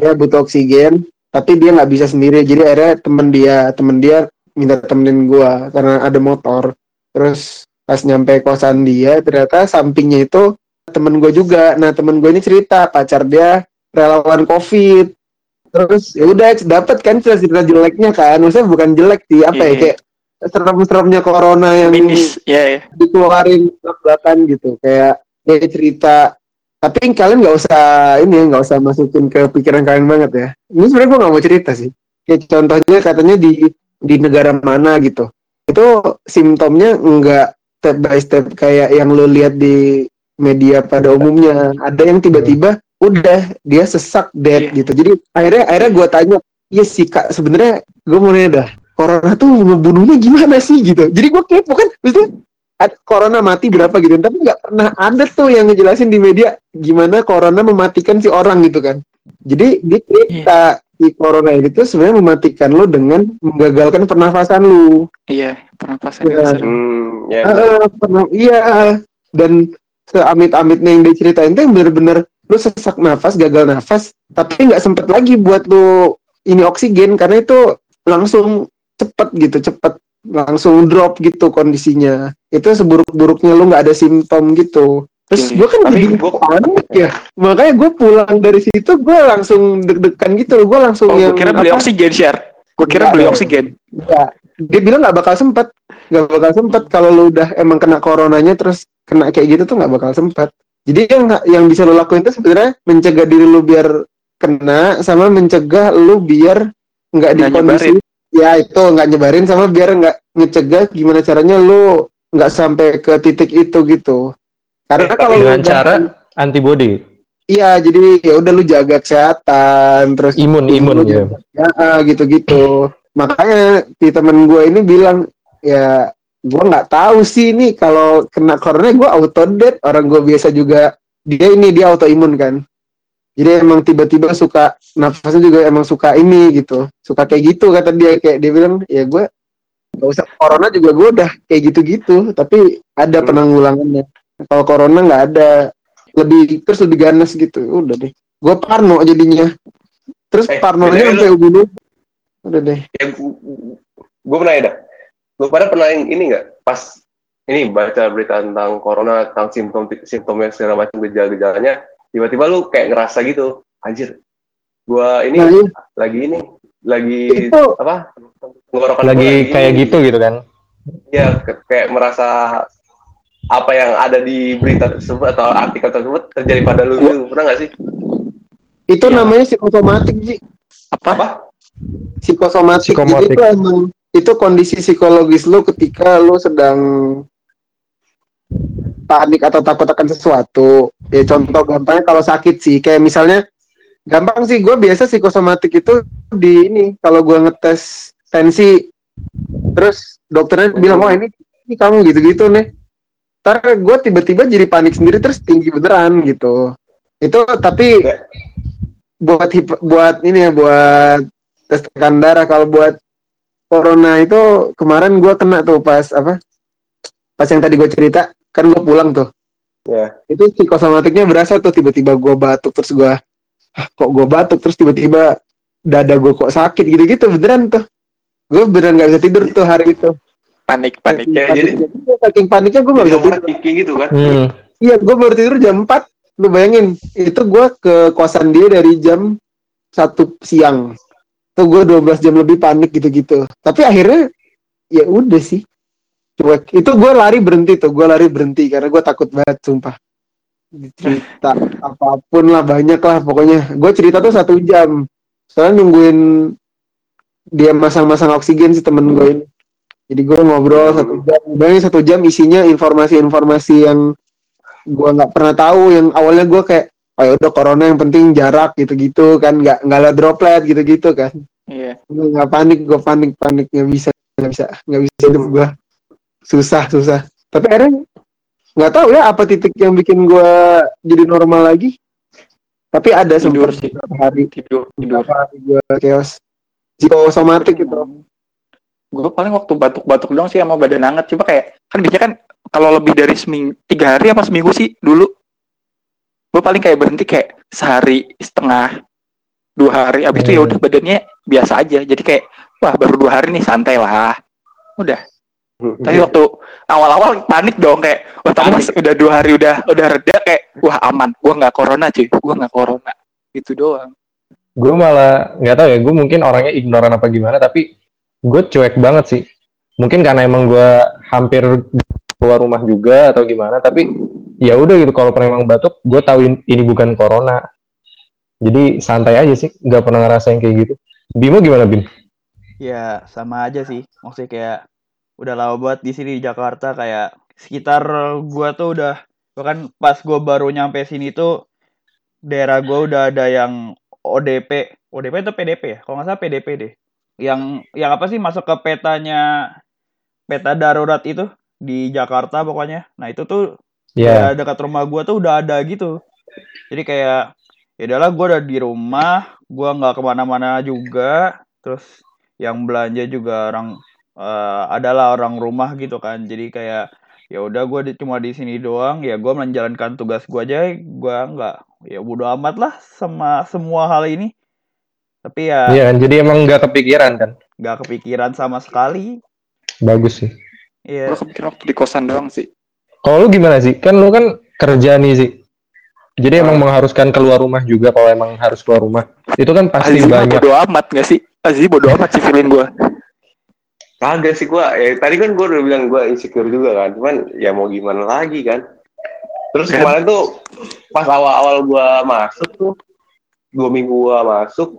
ya butuh oksigen. Tapi dia nggak bisa sendiri. Jadi akhirnya temen dia temen dia minta temenin gua karena ada motor. Terus pas nyampe kosan dia ternyata sampingnya itu temen gue juga. Nah temen gue ini cerita pacar dia relawan covid terus ya udah dapat kan cerita jeleknya kan maksudnya bukan jelek sih apa ya Iya. kayak serem-seremnya corona yang Minis. Ya ya. dikeluarin belak-belakan gitu kayak kayak cerita tapi kalian nggak usah ini ya nggak usah masukin ke pikiran kalian banget ya ini sebenarnya gue nggak mau cerita sih kayak contohnya katanya di di negara mana gitu itu simptomnya nggak step by step kayak yang lo lihat di media pada umumnya ada yang tiba-tiba udah dia sesak dead Iya. gitu jadi akhirnya akhirnya gue tanya iya sih kak sebenarnya gue mau nanya dah corona tuh ngebunuhnya gimana sih gitu jadi gue kepo kan maksudnya corona mati berapa gitu tapi nggak pernah ada tuh yang ngejelasin di media gimana corona mematikan si orang gitu kan jadi dia cerita si corona ini tuh sebenarnya mematikan lo dengan menggagalkan pernafasan lu Iya. Pernapasan Iya. yang sering. Hmm, ya. Ah, pernah iya dan seamit-amitnya yang diceritain tuh yang bener-bener lu sesak nafas gagal nafas tapi nggak sempet lagi buat lu ini oksigen karena itu langsung cepet gitu cepet langsung drop gitu kondisinya itu seburuk-buruknya lu nggak ada simptom gitu terus Oke. gue kan gua- panik ya makanya gue pulang dari situ gue langsung deg-degan gitu gue langsung Oh, yang gue kira beli apa, oksigen share. Gue kira beli oksigen. Enggak. Dia bilang nggak bakal sempet, nggak bakal sempet kalau lu udah emang kena coronanya terus kena kayak gitu tuh nggak bakal sempet. Jadi yang yang bisa lo lakuin itu sebenarnya mencegah diri lu biar kena sama mencegah lu biar nggak di kondisi ya itu nggak nyebarin sama biar nggak ngecegah gimana caranya lu nggak sampai ke titik itu gitu. Karena Eh, kalau lu Dengan udah- cara antibody, Iya, jadi ya udah lu jaga kesehatan, terus imun, imun lu ya. ya ah, gitu-gitu. Makanya di temen gue ini bilang ya gue nggak tahu sih ini kalau kena corona gue auto dead orang gue biasa juga dia ini dia autoimun kan. Jadi emang tiba-tiba suka nafasnya juga emang suka ini gitu, suka kayak gitu kata dia. Kayak dia bilang ya gue gak usah corona juga gue udah kayak gitu-gitu, tapi ada Hmm. penanggulangannya. Kalau corona nggak ada lebih terus lebih ganas gitu. Udah deh. Gue parno jadinya. Terus Eh, parnonya bedanya sampai ubun udah deh ya gue pernah ya dah gue pada pernah yang ini nggak pas ini baca berita tentang corona tentang simptom simptomnya segala macam gejala-gejalanya tiba-tiba lu kayak ngerasa gitu anjir gue ini nah, iya. lagi ini lagi itu apa tenggorokan gua Lagi kayak ini. gitu gitu kan. ya ke- kayak merasa apa yang ada di berita tersebut atau artikel tersebut terjadi pada lu gitu. pernah nggak sih itu Iya. namanya psikosomatik sih apa psikosomatik, Psikomotik. jadi itu emang itu kondisi psikologis lu ketika lu sedang panik atau takut akan sesuatu. Ya contoh gampangnya kalau sakit sih. Kayak misalnya gampang sih. Gue biasa psikosomatik itu di ini kalau gue ngetes tensi. Terus dokternya bilang oh ini ini kamu gitu-gitu nih ntar gue tiba-tiba jadi panik sendiri terus tinggi beneran gitu. Itu tapi Ya. buat hip- buat ini ya buat tes tekanan darah. Kalau buat corona itu kemarin gue kena tuh pas apa pas yang tadi gue cerita. Kan gue pulang tuh. Ya. Itu psikosomatiknya berasa tuh tiba-tiba gue batuk terus gue kok gue batuk? Terus tiba-tiba dada gue kok sakit gitu-gitu beneran tuh. Gue beneran nggak bisa tidur tuh hari itu. Panik panik Ya, jadi- Paniknya- saking paniknya gue nggak jadi bisa tidur gitu kan? Hmm. iya gue baru tidur jam 4 lu bayangin itu gue ke kosan dia dari jam satu siang tuh gue 12 jam lebih panik gitu-gitu. Tapi akhirnya ya udah sih. Cuek. Itu gue lari berhenti tuh. Gue lari berhenti karena gue takut banget sumpah. Cerita apa pun lah banyak lah pokoknya. Gue cerita tuh satu jam. Soalnya nungguin dia masang-masang oksigen sih temen gue ini. Jadi gue ngobrol satu jam. Bayangin satu jam isinya informasi-informasi yang gue nggak pernah tahu yang awalnya gue kayak oh ya udah corona yang penting jarak gitu-gitu kan nggak nggak ada droplet gitu-gitu kan. Iya. Gue nggak panik gue panik panik nggak bisa nggak bisa nggak bisa hidup gue susah susah. Tapi akhirnya nggak tahu ya apa titik yang bikin gue jadi normal lagi. Tapi ada Tidur sih. beberapa hari. Tidur tidur. Beberapa hari gue chaos. Psikosomatik gitu. Gue paling waktu batuk-batuk doang sih sama badan hangat. Coba kayak kan biasanya kan kalau lebih dari seminggu tiga hari apa seminggu sih dulu gue paling kayak berhenti kayak sehari setengah dua hari. Abis itu ya Hmm. udah badannya biasa aja. Jadi kayak wah baru dua hari nih santai lah. Udah. Tapi waktu awal-awal panik dong kayak wah tapi pas udah dua hari udah udah reda kayak wah aman. Gue nggak corona cuy. Gue nggak corona. Itu doang. Gue malah nggak tahu ya, gue mungkin orangnya ignoran apa gimana, tapi gue cuek banget sih. Mungkin karena emang gue hampir keluar rumah juga atau gimana, tapi ya udah gitu. Kalau emang batuk, gue tahu in- ini bukan corona. Jadi santai aja sih, nggak pernah ngerasain kayak gitu. Bimo gimana Bim? Ya sama aja sih. Maksudnya kayak udah lama banget di sini di Jakarta kayak sekitar gua tuh udah bahkan pas gua baru nyampe sini tuh daerah gua udah ada yang ODP, ODP atau PDP ya? Kalau nggak salah PDP deh. Yang yang apa sih masuk ke petanya peta darurat itu di Jakarta pokoknya. Nah, itu tuh Ya, daerah dekat rumah gua tuh udah ada gitu. Jadi kayak ya udahlah gua udah di rumah, gua nggak ke mana-mana juga. Terus yang belanja juga orang eh, adalah orang rumah gitu kan. Jadi kayak ya udah gua di- cuma di sini doang. Ya gua menjalankan tugas gua aja. Gua nggak ya bodo amat lah sama semua hal ini. Tapi ya iya kan. Jadi emang nggak kepikiran kan? nggak kepikiran sama sekali. Bagus sih. gue Iya. kepikiran waktu di kosan doang sih Kalau lu gimana sih? Kan lu kan kerja nih sih. Jadi emang mengharuskan keluar rumah juga kalau emang harus keluar rumah. Itu kan pasti Aziz banyak. bodo amat gak sih Aziz bodo amat sih feeling gue Kagak sih gua, ya tadi kan gua udah bilang gua insecure juga kan, cuman ya mau gimana lagi kan. Terus kemarin tuh pas awal-awal gua masuk tuh dua minggu gua masuk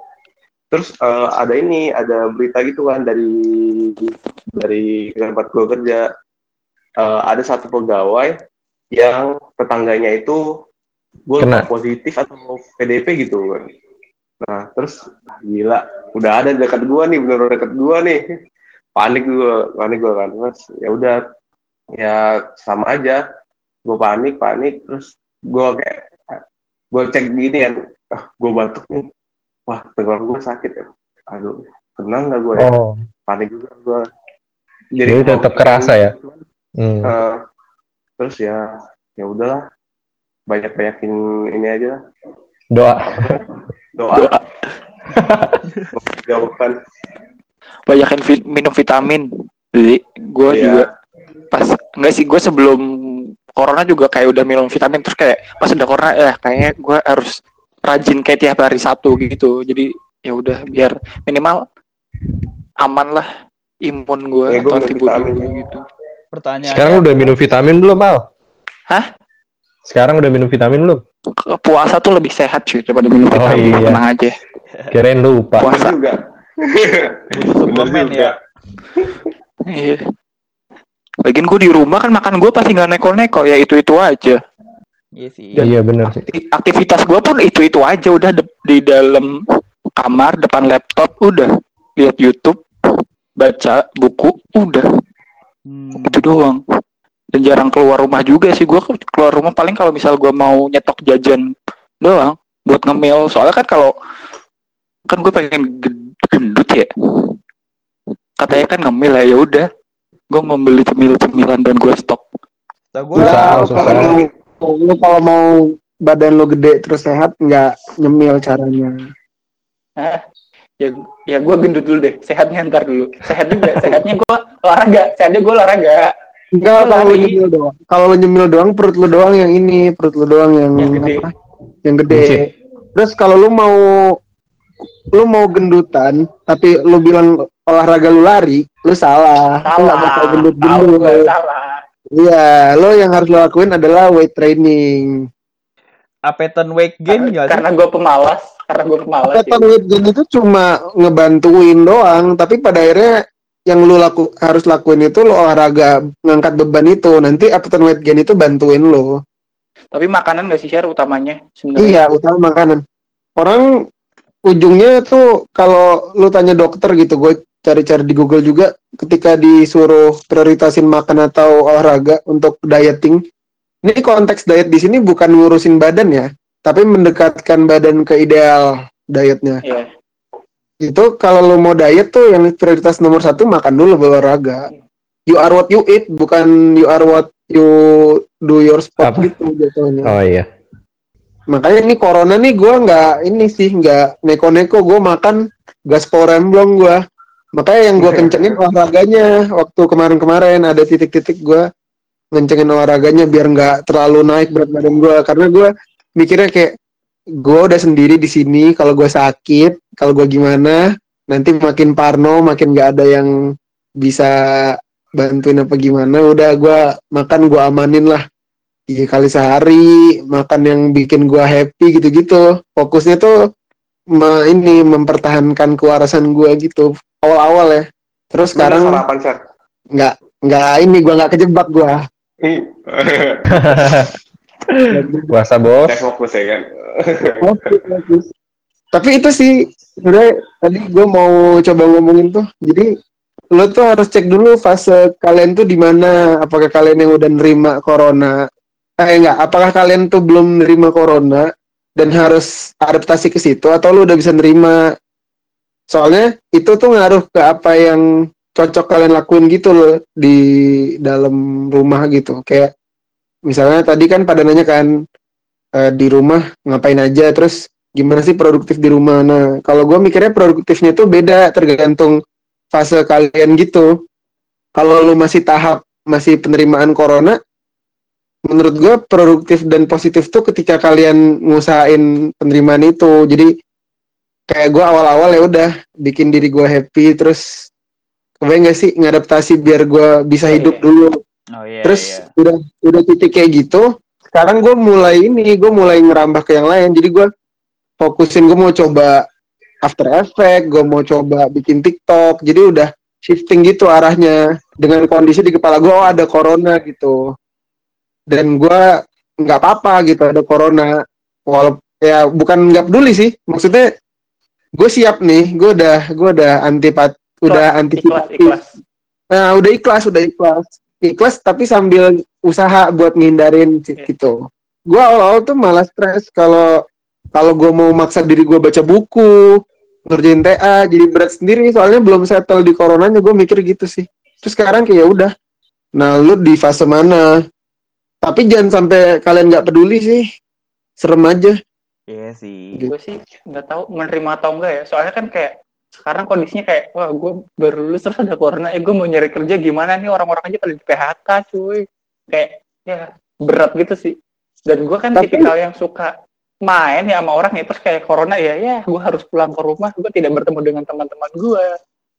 terus eh, ada ini ada berita gitu kan dari dari tempat gua kerja Eh, ada satu pegawai yang tetangganya itu gue positif atau PDP gitu kan. Nah terus ah, gila udah ada dekat gua nih bener dekat gua nih. Panik gua panik gua kan. Terus ya udah ya sama aja. Gue panik panik terus gue kayak gue cek gini kan. Ah gue batuk nih. Wah tenggorokan gue sakit ya. Aduh tenang gak gue ya? Oh, panik juga gue Jadi tetap kerasa ya? Hmm. Eh, terus ya ya udahlah banyak banyakin ini aja lah. doa. doa jawabkan banyakin vi- minum vitamin jadi gue Iya. juga pas enggak sih gue sebelum corona juga kayak udah minum vitamin terus kayak pas udah corona ya kayaknya gue harus rajin kayak tiap hari satu gitu jadi ya udah biar minimal aman lah imun gue Ya, atau minum antibody vitamin. gue gitu Pertanyaan. Sekarang udah minum vitamin belum, Al? Hah? Sekarang udah minum vitamin belum? Puasa tuh lebih sehat cuy daripada minum Oh, vitamin iya. tenang aja Kirain lupa. Puasa. juga suplemen ya. iya Lagian gue di rumah kan makan gue pasti nggak neko-neko ya itu itu aja Iya sih. Iya bener sih. Akti- aktivitas gue pun itu itu aja udah de- di dalam kamar depan laptop udah lihat YouTube baca buku udah Hmm. itu doang. Dan jarang keluar rumah juga sih. Gue keluar rumah paling kalau misal gue mau nyetok jajan doang buat ngemil. Soalnya kan kalau kan gue pengen gendut ya. Katanya kan ngemil ya ya udah. Gue membeli cemil cemilan dan gue stok. Lu susah. kalau mau badan lu gede terus sehat nggak nyemil caranya. ya ya gue gendut dulu deh. Sehatnya ntar dulu. Sehat juga. Sehatnya gue olahraga sehatnya gue olahraga Enggak Lu kalau lu nyemil doang. Kalau lu nyemil doang perut lu doang yang ini, perut lu doang yang, Yang gede. apa? Yang gede. Buncit. Terus kalau lu mau lu mau gendutan tapi lu bilang olahraga lu lari, lu salah. Lu nggak bakal tahu gendut-gendut. gue salah Iya, lo yang harus lo lakuin adalah weight training. Apeton weight gain sih? karena gue pemalas karena gue pemalas Keton weight gain itu cuma ngebantuin doang, tapi pada akhirnya yang lu laku harus lakuin itu lo olahraga ngangkat beban itu. Nanti appetite weight gain itu bantuin lo. tapi makanan gak sih share utamanya sebenarnya Iya, utama makanan. Orang ujungnya tuh kalau lu tanya dokter gitu, gue cari-cari di Google juga ketika disuruh prioritasin makan atau olahraga untuk dieting. Ini konteks diet di sini bukan ngurusin badan ya, tapi mendekatkan badan ke ideal dietnya. Iya. Itu kalau lu mau diet tuh yang prioritas nomor satu makan dulu baru olahraga. You are what you eat, bukan you are what you do your sport Apa? gitu jatuhnya Oh iya. makanya ini corona nih gue nggak ini sih nggak neko-neko gue makan gaspol remblong gue makanya yang gue kencengin olahraganya waktu kemarin-kemarin ada titik-titik gue ngencengin olahraganya biar nggak terlalu naik berat badan gue karena gue mikirnya kayak gue udah sendiri di sini kalau gue sakit kalau gue gimana nanti makin parno makin nggak ada yang bisa bantuin apa gimana udah gue makan gue amanin lah. Tiga kali sehari makan yang bikin gua happy gitu-gitu. Fokusnya tuh me- ini mempertahankan kewarasan gua gitu awal-awal ya. Terus sekarang sekarang sarapan Sar. nggak nggak ini gua nggak kejebak gua. Puasa bos. Fokus ya kan? Fokus, fokus. Tapi itu sih sebenarnya tadi gua mau coba ngomongin tuh. Jadi lo tuh harus cek dulu fase kalian tuh di mana. Apakah kalian yang udah nerima corona? Eh enggak. Apakah kalian tuh belum nerima corona dan harus adaptasi ke situ? Atau lu udah bisa nerima? Soalnya itu tuh ngaruh ke apa yang cocok kalian lakuin gitu loh di dalam rumah gitu. Kayak misalnya tadi kan pada nanya kan eh, di rumah ngapain aja? Terus gimana sih produktif di rumah nah kalau gue mikirnya produktifnya tuh beda tergantung fase kalian gitu kalau lu masih tahap masih penerimaan corona menurut gue produktif dan positif tuh ketika kalian ngusahain penerimaan itu jadi kayak gue awal-awal ya udah bikin diri gue happy terus kebayang gak sih ngadaptasi biar gue bisa Iya, hidup iya. dulu Oh iya. terus iya. udah udah titik kayak gitu sekarang gue mulai ini gue mulai ngerambah ke yang lain jadi gue fokusin gue mau coba After Effect gue mau coba bikin TikTok. Jadi udah shifting gitu arahnya dengan kondisi di kepala gue oh ada corona gitu. Dan gue nggak apa-apa gitu ada corona. Walaupun ya bukan nggak peduli sih. Maksudnya gue siap nih. Gue udah gue udah antipat udah ikhlas antisipatif ikhlas. Nah, udah ikhlas, udah ikhlas. Ikhlas tapi sambil usaha buat ngindarin Iya. gitu. Gua awal-awal tuh malah stres kalau kalau gue mau maksa diri gue baca buku, ngerjain TA, jadi berat sendiri soalnya belum settle di coronanya gue mikir gitu sih. Terus sekarang kayak ya udah. Nah, lu di fase mana? Tapi jangan sampai kalian nggak peduli sih. Serem aja. Iya sih. gue sih nggak tahu menerima atau enggak ya soalnya kan kayak sekarang kondisinya kayak wah gue baru lulus terus ada corona eh gue mau nyari kerja gimana nih orang-orang aja pada di PHK cuy kayak ya berat gitu sih dan gue kan Tapi- tipikal yang suka main ya sama orang ya terus kayak corona ya ya gue harus pulang ke rumah gue tidak bertemu dengan teman-teman gue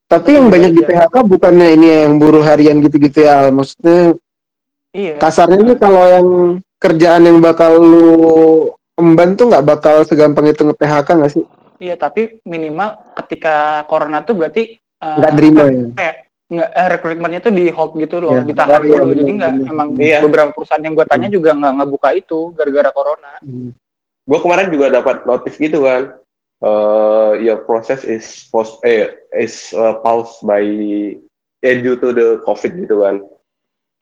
Tapi yang banyak di PHK bukannya ini yang buruh harian gitu-gitu ya. Maksudnya iya. kasarnya nih kalau yang kerjaan yang bakal lu emban tuh nggak bakal segampang itu nge-PHK nggak sih? iya tapi minimal ketika corona tuh berarti eh, Nggak terima apa, ya? kayak nggak eh, rekrutmennya tuh di hold gitu loh Iya, ditahan iya, dulu. Bener, jadi nggak emang Iya. beberapa perusahaan yang gue tanya juga nggak ngebuka itu gara-gara corona gue kemarin juga dapat notif gitu kan uh, your process is post eh is uh, paused by eh, due to the covid gitu kan.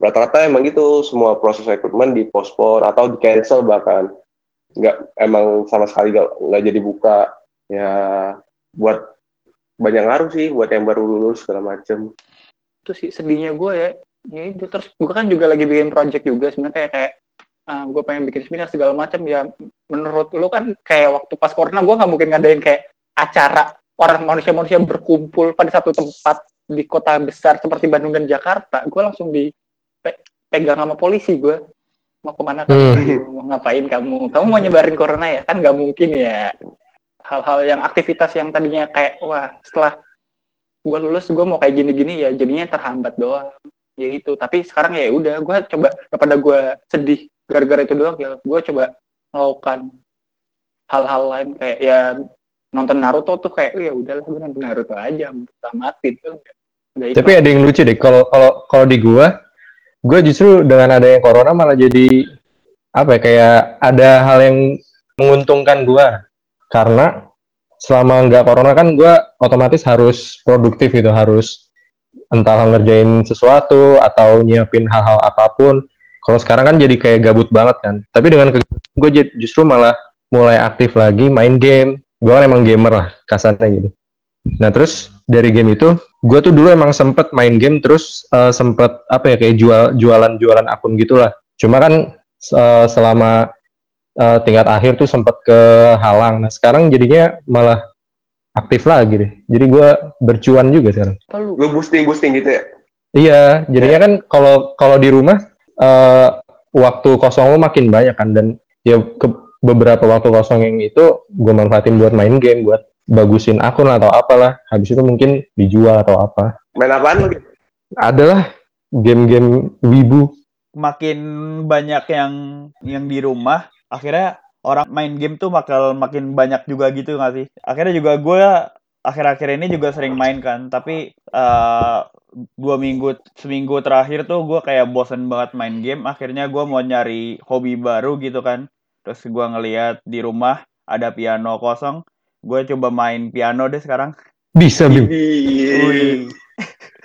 Rata-rata emang gitu semua proses rekrutmen di postpone atau di cancel bahkan. Nggak emang sama sekali nggak nggak jadi buka. Ya buat banyak ngaruh sih buat yang baru lulus segala macem. Itu sih sedihnya gue ya. Ya terus gue kan juga lagi bikin project juga sebenarnya kayak kayak gue pengen bikin seminar segala macam ya menurut lu kan kayak waktu pas corona gue nggak mungkin ngadain kayak acara orang manusia-manusia berkumpul pada satu tempat di kota besar seperti Bandung dan Jakarta. Gue langsung dipegang sama polisi gue mau ke mana kamu? Mau ngapain kamu? Kamu mau nyebarin corona ya? Kan nggak mungkin ya. Hal-hal yang aktivitas yang tadinya kayak wah setelah gue lulus gue mau kayak gini-gini ya jadinya terhambat doang. Ya itu. Tapi sekarang ya udah gue coba daripada gue sedih gara-gara itu doang ya gue coba melakukan hal-hal lain kayak ya nonton Naruto tuh kayak "Oh, ya udahlah gue nonton Naruto aja tamatin tuh udah Tapi ada yang lucu deh. Kalau kalau kalau di gua, gua justru dengan adanya corona malah jadi apa ya kayak ada hal yang menguntungkan gua karena selama nggak corona kan gua otomatis harus produktif gitu, harus entah ngerjain sesuatu atau nyiapin hal-hal apa pun. Kalau sekarang kan jadi kayak gabut banget kan. Tapi dengan gue justru malah mulai aktif lagi main game. Gue kan emang gamer lah kasarnya gitu. Nah terus dari game itu, gue tuh dulu emang sempet main game terus eh, sempet apa ya kayak jual jualan jualan akun gitulah. Cuma kan eh, selama eh, tingkat akhir tuh sempet kehalang. Nah sekarang jadinya malah aktif lagi deh. Jadi gue bercuan juga sekarang. Lu boosting boosting gitu ya Iya, jadinya kan kalau kalau di rumah eh, waktu kosong lo makin banyak kan dan ya ke beberapa waktu kosong yang itu gue manfaatin buat main game, buat bagusin akun atau apalah. Habis itu mungkin dijual atau apa. main apaan lu Adalah game-game wibu. makin banyak yang yang di rumah akhirnya orang main game tuh bakal makin banyak juga gitu nggak sih akhirnya juga gue akhir-akhir ini juga sering main kan tapi eh, dua minggu seminggu terakhir tuh gue kayak bosen banget main game akhirnya gue mau nyari hobi baru gitu kan terus gue ngeliat di rumah ada piano kosong gue coba main piano deh sekarang Bisa, Bim.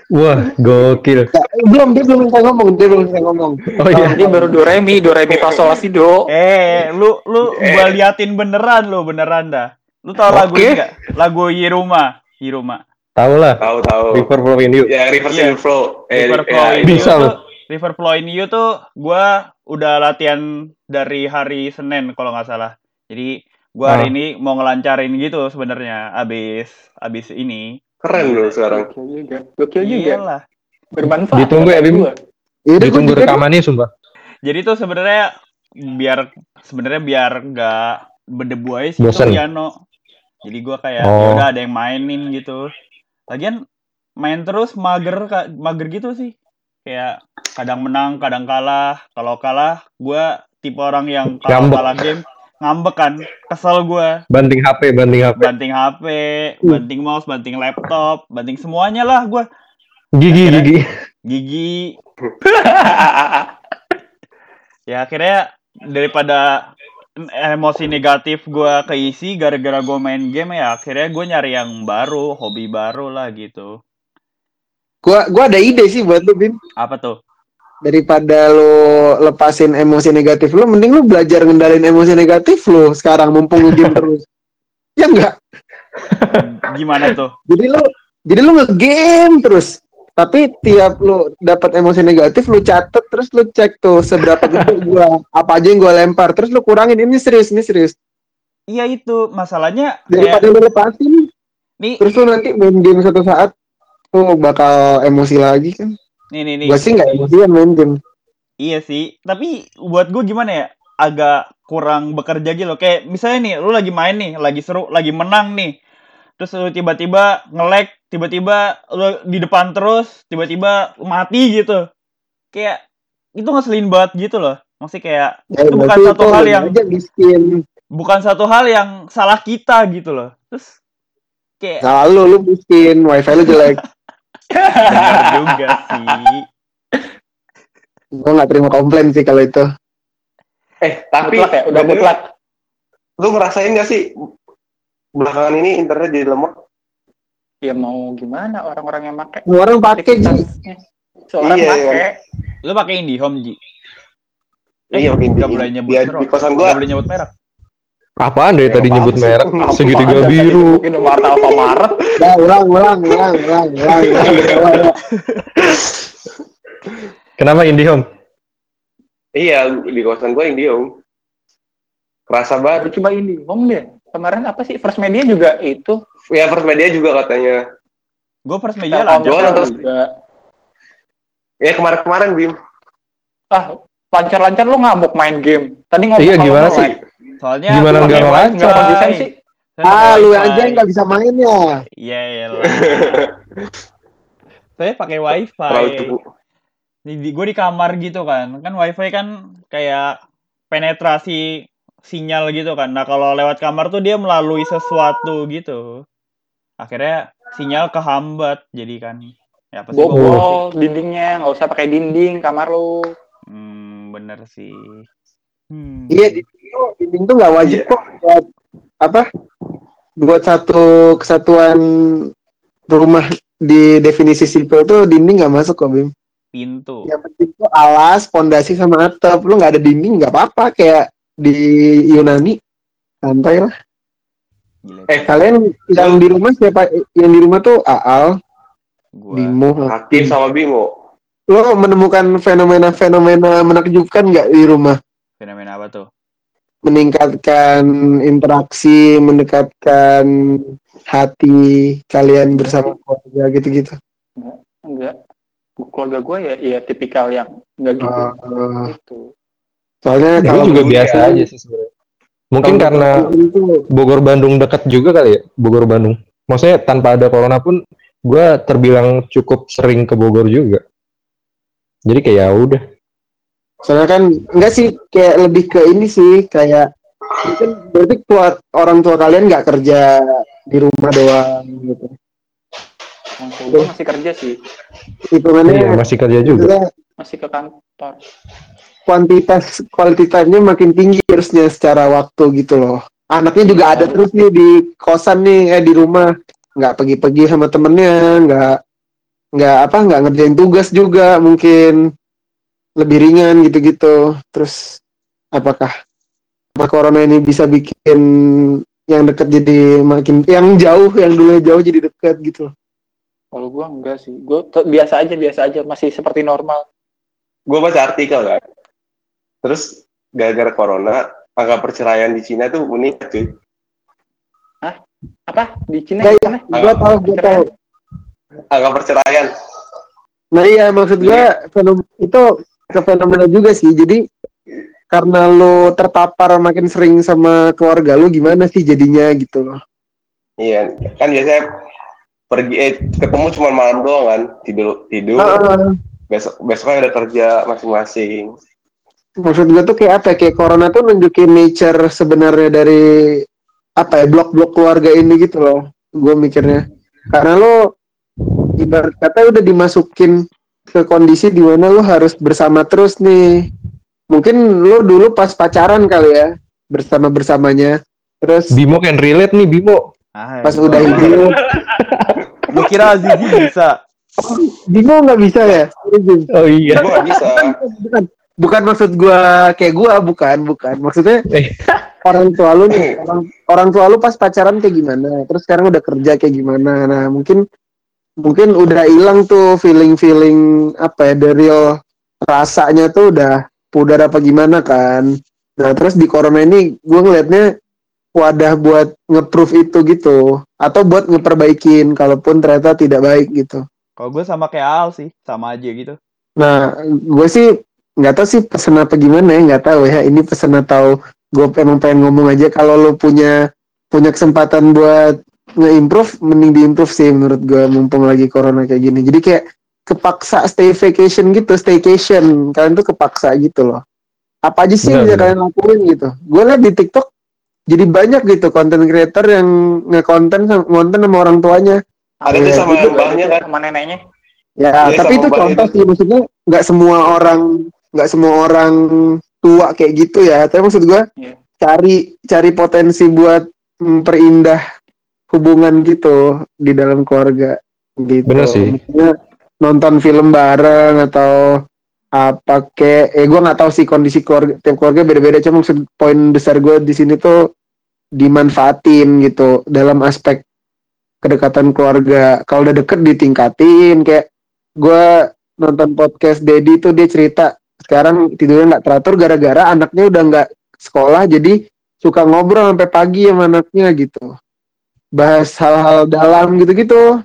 Wah, gokil. belum dia belum bisa ngomong dia belum bisa ngomong Oh iya. Tadi baru do re mi do re mi fa sol si do Eh, lu lu gua liatin beneran lu beneran dah. Lu tau lagu Oke. ini gak? Lagu Yiruma, Yiruma. Tahu lah. tahu tahu River Flowing You. ya reverse Iya. flow eh, River ya, Flow in itu. Bisa You tuh, River Flow in You tuh gua udah latihan dari hari Senin kalau nggak salah. Jadi gua hari Ah. ini mau ngelancarin gitu sebenarnya abis abis ini. keren lu sekarang gokil juga gokil juga Iyalah. bermanfaat Ditunggu ya, Bim. Gua Ditunggu deh. rekamannya sumpah. Jadi tuh sebenarnya biar sebenarnya biar nggak berdebu aja sih Bosen. piano. Jadi gua kayak Oh. ya udah ada yang mainin gitu. Lagian main terus mager mager gitu sih. Kayak kadang menang, kadang kalah. Kalau kalah gua tipe orang yang kalau kalah game ngambek kan kesel gue Banting HP, banting HP. banting HP banting mouse banting laptop banting semuanya lah gue Gigi, Akhirnya- gigi. gigi ya akhirnya daripada emosi negatif gue keisi gara-gara gue main game ya akhirnya gue nyari yang baru hobi baru lah gitu Gua gua ada ide sih buat lu, Bim. apa tuh Daripada lu lepasin emosi negatif lu, mending lu belajar ngendalin emosi negatif lu sekarang mumpung lu game terus. Ya enggak? gimana tuh Jadi lu jadi lu nge-game terus. Tapi tiap lu dapat emosi negatif lu catet terus lu cek tuh seberapa gede gua apa aja yang gua lempar terus lu kurangin. Ini serius ini serius. Iya itu. Masalahnya daripada kayak lu lepasin nih terus lu nanti main game satu saat lu bakal emosi lagi kan. Nih nih nih. Gua sih nggak emosian main game. Iya sih, tapi buat gue gimana ya? Agak kurang bekerja gitu. Loh. Kayak misalnya nih, lu lagi main nih, lagi seru, lagi menang nih. Terus lu tiba-tiba nge-lag, tiba-tiba lu di depan terus, tiba-tiba mati gitu. Kayak itu ngeselin banget gitu loh. Maksudnya kayak Ya, itu bukan satu itu hal yang bukan satu hal yang salah kita gitu loh. Terus kayak salah lu lu miskin wifi lu jelek juga sih. gua nggak terima komplain sih kalau itu Eh, tapi mutlak ya udah mutlak Lu ngerasain gak sih belakangan ini internet jadi lemot? ya mau gimana orang-orang yang pakai orang pakai ji seorang Iya, pakai Lu pakai IndiHome, Ji. Eh, iya, mungkin Gak boleh nyebut Di, merek. di kosan gua boleh nyebut merek. Apaan dari tadi Apa nyebut merek? Apa Segitiga biru. mungkin Marta Alfamaret Dah, ulang ulang ulang ulang ulang. Kenapa IndiHome? iya di kosan gua yang diem. Kerasa banget. Baru coba ini home deh kemarin apa sih First Media juga itu Ya First Media juga katanya. Gue first media lancar. Gua terus- juga Ya kemarin-kemarin Bim. ah lancar-lancar lu ngamuk main game tadi ngomong Iya, gimana sih? Soalnya Gimana nggak lancar? konsisten sih Saya ah lu wifi. aja yang nggak bisa main ya Iya, iya lah. Saya pakai wifi. Di, gue di kamar gitu kan. Kan wifi kan kayak penetrasi sinyal gitu kan. Nah kalau lewat kamar tuh dia melalui sesuatu gitu. Akhirnya sinyal kehambat jadi kan. Ya pasti bobol dindingnya nggak usah pakai dinding kamar lu Hmm, bener sih. Hmm. iya di dinding, dinding tuh nggak wajib Iya. kok buat apa buat satu kesatuan rumah di definisi sipil tuh dinding nggak masuk kok Bim Pintu. yang penting tuh alas pondasi sama atap lu nggak ada dinding nggak apa-apa kayak di Yunani santai lah Gila. Eh, kalian yang di rumah siapa? Yang di rumah tuh Aal gua. Bimo. Hakim sama Bimo. lo menemukan fenomena-fenomena menakjubkan nggak di rumah? Fenomena apa tuh? meningkatkan interaksi mendekatkan hati kalian bersama keluarga gitu-gitu? Enggak. Keluarga gue ya ya tipikal yang enggak gitu. Gitu soalnya Gue kalau juga biasa ya. aja sih sebenarnya. Mungkin kalau karena itu Bogor Bandung dekat juga kali ya, Bogor Bandung. Maksudnya tanpa ada corona pun gue terbilang cukup sering ke Bogor juga. Jadi kayak ya udah. soalnya kan enggak sih kayak lebih ke ini sih kayak mungkin berarti tua, orang tua kalian nggak kerja di rumah doang gitu orang tua gue masih kerja sih hitungannya Iya, masih kerja juga. masih ke kantor kuantitas quality time-nya makin tinggi harusnya secara waktu gitu loh. Anaknya juga ada terus nih di kosan nih eh di rumah. Nggak pergi-pergi sama temennya nggak nggak apa nggak ngerjain tugas juga mungkin. Lebih ringan gitu-gitu. Terus apakah apa corona ini bisa bikin yang dekat jadi makin yang jauh yang dulunya jauh jadi dekat gitu? Kalau gue enggak sih. Gue biasa aja biasa aja. Masih seperti normal. Gue baca artikel kan. Terus gara-gara corona, angka perceraian di Cina tuh meningkat cuy. apa di Cina Nggak, gimana? gue tahu gue tahu Angka perceraian. Nah iya maksud gua fenom- itu ke fenomena juga sih. Jadi karena lo terpapar makin sering sama keluarga lo gimana sih jadinya gitu loh. Iya, kan biasanya pergi eh, ketemu cuma malam doang kan, tidur tidur. Ah, Besok besoknya udah kerja masing-masing. Maksud gue tuh kayak apa ya, kayak corona tuh nunjukin nature sebenarnya dari apa ya? Blok-blok keluarga ini gitu loh gue mikirnya. Karena lo ibarat kata udah dimasukin ke kondisi di mana lo harus bersama terus nih. Mungkin lo dulu pas pacaran kali ya bersama bersamanya terus Bimo can relate nih Bimo. Ah, pas udah itu Lu kira Azizi bisa? bingung nggak bisa ya? Oh iya. Gue gak bisa. bukan bukan maksud gua kayak gua bukan bukan. Maksudnya Eh. orang tua lu nih orang orang tua lu pas pacaran kayak gimana? Terus sekarang udah kerja kayak gimana? Nah mungkin mungkin udah hilang tuh feeling feeling apa ya dari real rasanya tuh udah pudar apa gimana kan? Nah terus di corona ini gua ngelihatnya wadah buat nge-proof itu gitu. Atau buat ngeperbaikin kalaupun ternyata tidak baik gitu. Kalau gue sama kayak Al sih, sama aja gitu. Nah, gue sih nggak tahu sih pesan apa gimana ya, nggak tahu ya. Ini pesan atau gue emang pengen ngomong aja kalau lo punya punya kesempatan buat nge-improve, mending di-improve sih menurut gue mumpung lagi corona kayak gini. Jadi kayak kepaksa stay vacation gitu, staycation. Kalian tuh kepaksa gitu loh. Apa aja sih yang bisa kalian lakuin gitu. Gue liat di TikTok jadi banyak gitu konten creator yang nge-konten sama- ngonten sama orang tuanya. Ada tuh Iya, sama itu mbahnya kan. sama neneknya Ya, Iya, tapi itu contoh itu. sih maksudnya nggak semua orang nggak semua orang tua kayak gitu ya. Tapi maksud gua Iya. cari cari potensi buat memperindah hubungan gitu di dalam keluarga gitu. Bener sih. Maksudnya nonton film bareng atau apa kayak eh gua nggak tahu sih kondisi keluarga tiap keluarga beda-beda cuma maksud poin besar gue di sini tuh dimanfaatin gitu dalam aspek kedekatan keluarga kalau udah deket ditingkatin kayak gue nonton podcast Dedi tuh dia cerita sekarang tidurnya nggak teratur gara-gara anaknya udah nggak sekolah jadi suka ngobrol sampai pagi sama anaknya gitu bahas hal-hal dalam gitu-gitu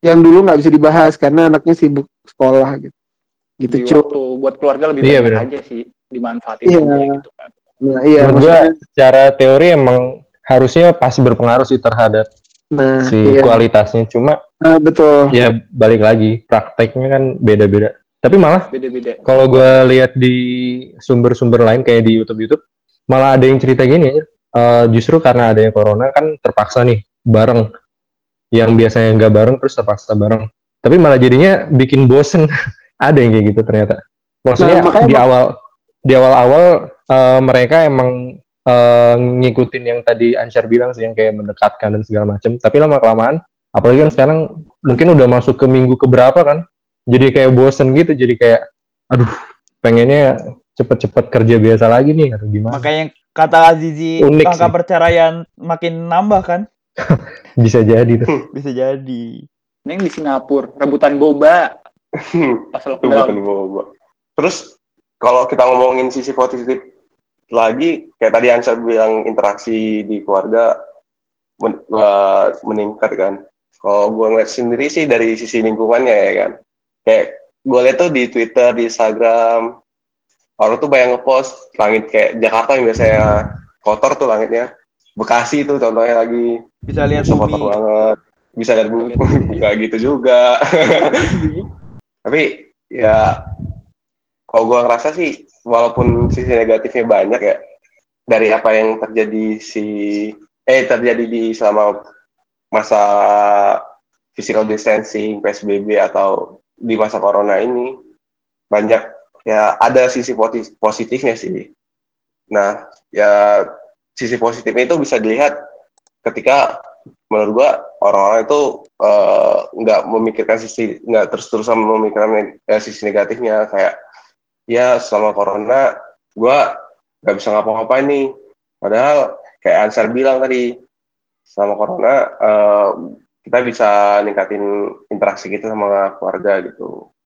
yang dulu nggak bisa dibahas karena anaknya sibuk sekolah gitu gitu cuy waktu buat keluarga lebih Iya, banyak bener. aja sih dimanfaatin Iya. aja gitu kan nah iya Menurut gua maksudnya secara teori emang harusnya pasti berpengaruh sih terhadap nah si iya kualitasnya. Cuma Nah, betul ya balik lagi prakteknya kan beda-beda. Tapi malah beda-beda kalau gue lihat di sumber-sumber lain kayak di YouTube YouTube malah ada yang cerita gini. Eh, justru karena adanya corona kan terpaksa nih bareng yang biasanya nggak bareng terus terpaksa bareng. Tapi malah jadinya bikin bosen. ada yang kayak gitu ternyata. Maksudnya Nah, di awal di awal-awal eh, mereka emang eh, ngikutin yang tadi Ansyar bilang sih yang kayak mendekatkan dan segala macam. Tapi lama kelamaan apalagi kan sekarang mungkin udah masuk ke minggu keberapa kan jadi kayak bosen gitu jadi kayak aduh pengennya cepet-cepet kerja biasa lagi nih atau gimana Makanya kata Azizi Unik angka sih. perceraian makin nambah kan? bisa jadi tuh Bisa jadi. Neng di Singapura rebutan boba pas bukan boba. Terus kalau kita ngomongin sisi positif lagi, kayak tadi Ansar bilang interaksi di keluarga men- eh, meningkat kan. Kalau gue ngeliat sendiri sih dari sisi lingkungannya ya kan. Kayak gue lihat tuh di Twitter, di Instagram, orang tuh banyak ngepost langit kayak Jakarta yang biasanya kotor tuh langitnya. Bekasi tuh contohnya lagi. Bisa lihat bisa kotor bumi. banget. Bisa lihat bumi. Nggak gitu juga. Tapi ya kalau gua ngerasa sih walaupun sisi negatifnya banyak ya dari apa yang terjadi si eh terjadi di selama masa physical distancing PSBB atau di masa corona ini banyak ya ada sisi positifnya sih. Nah ya sisi positifnya itu bisa dilihat ketika menurut gua orang-orang itu eh, nggak memikirkan sisi nggak terus-terusan memikirkan eh, sisi negatifnya. Kayak ya selama corona gua nggak bisa ngapa-ngapain nih. Padahal kayak Ansar bilang tadi selama corona eh, kita bisa ningkatin interaksi kita sama keluarga gitu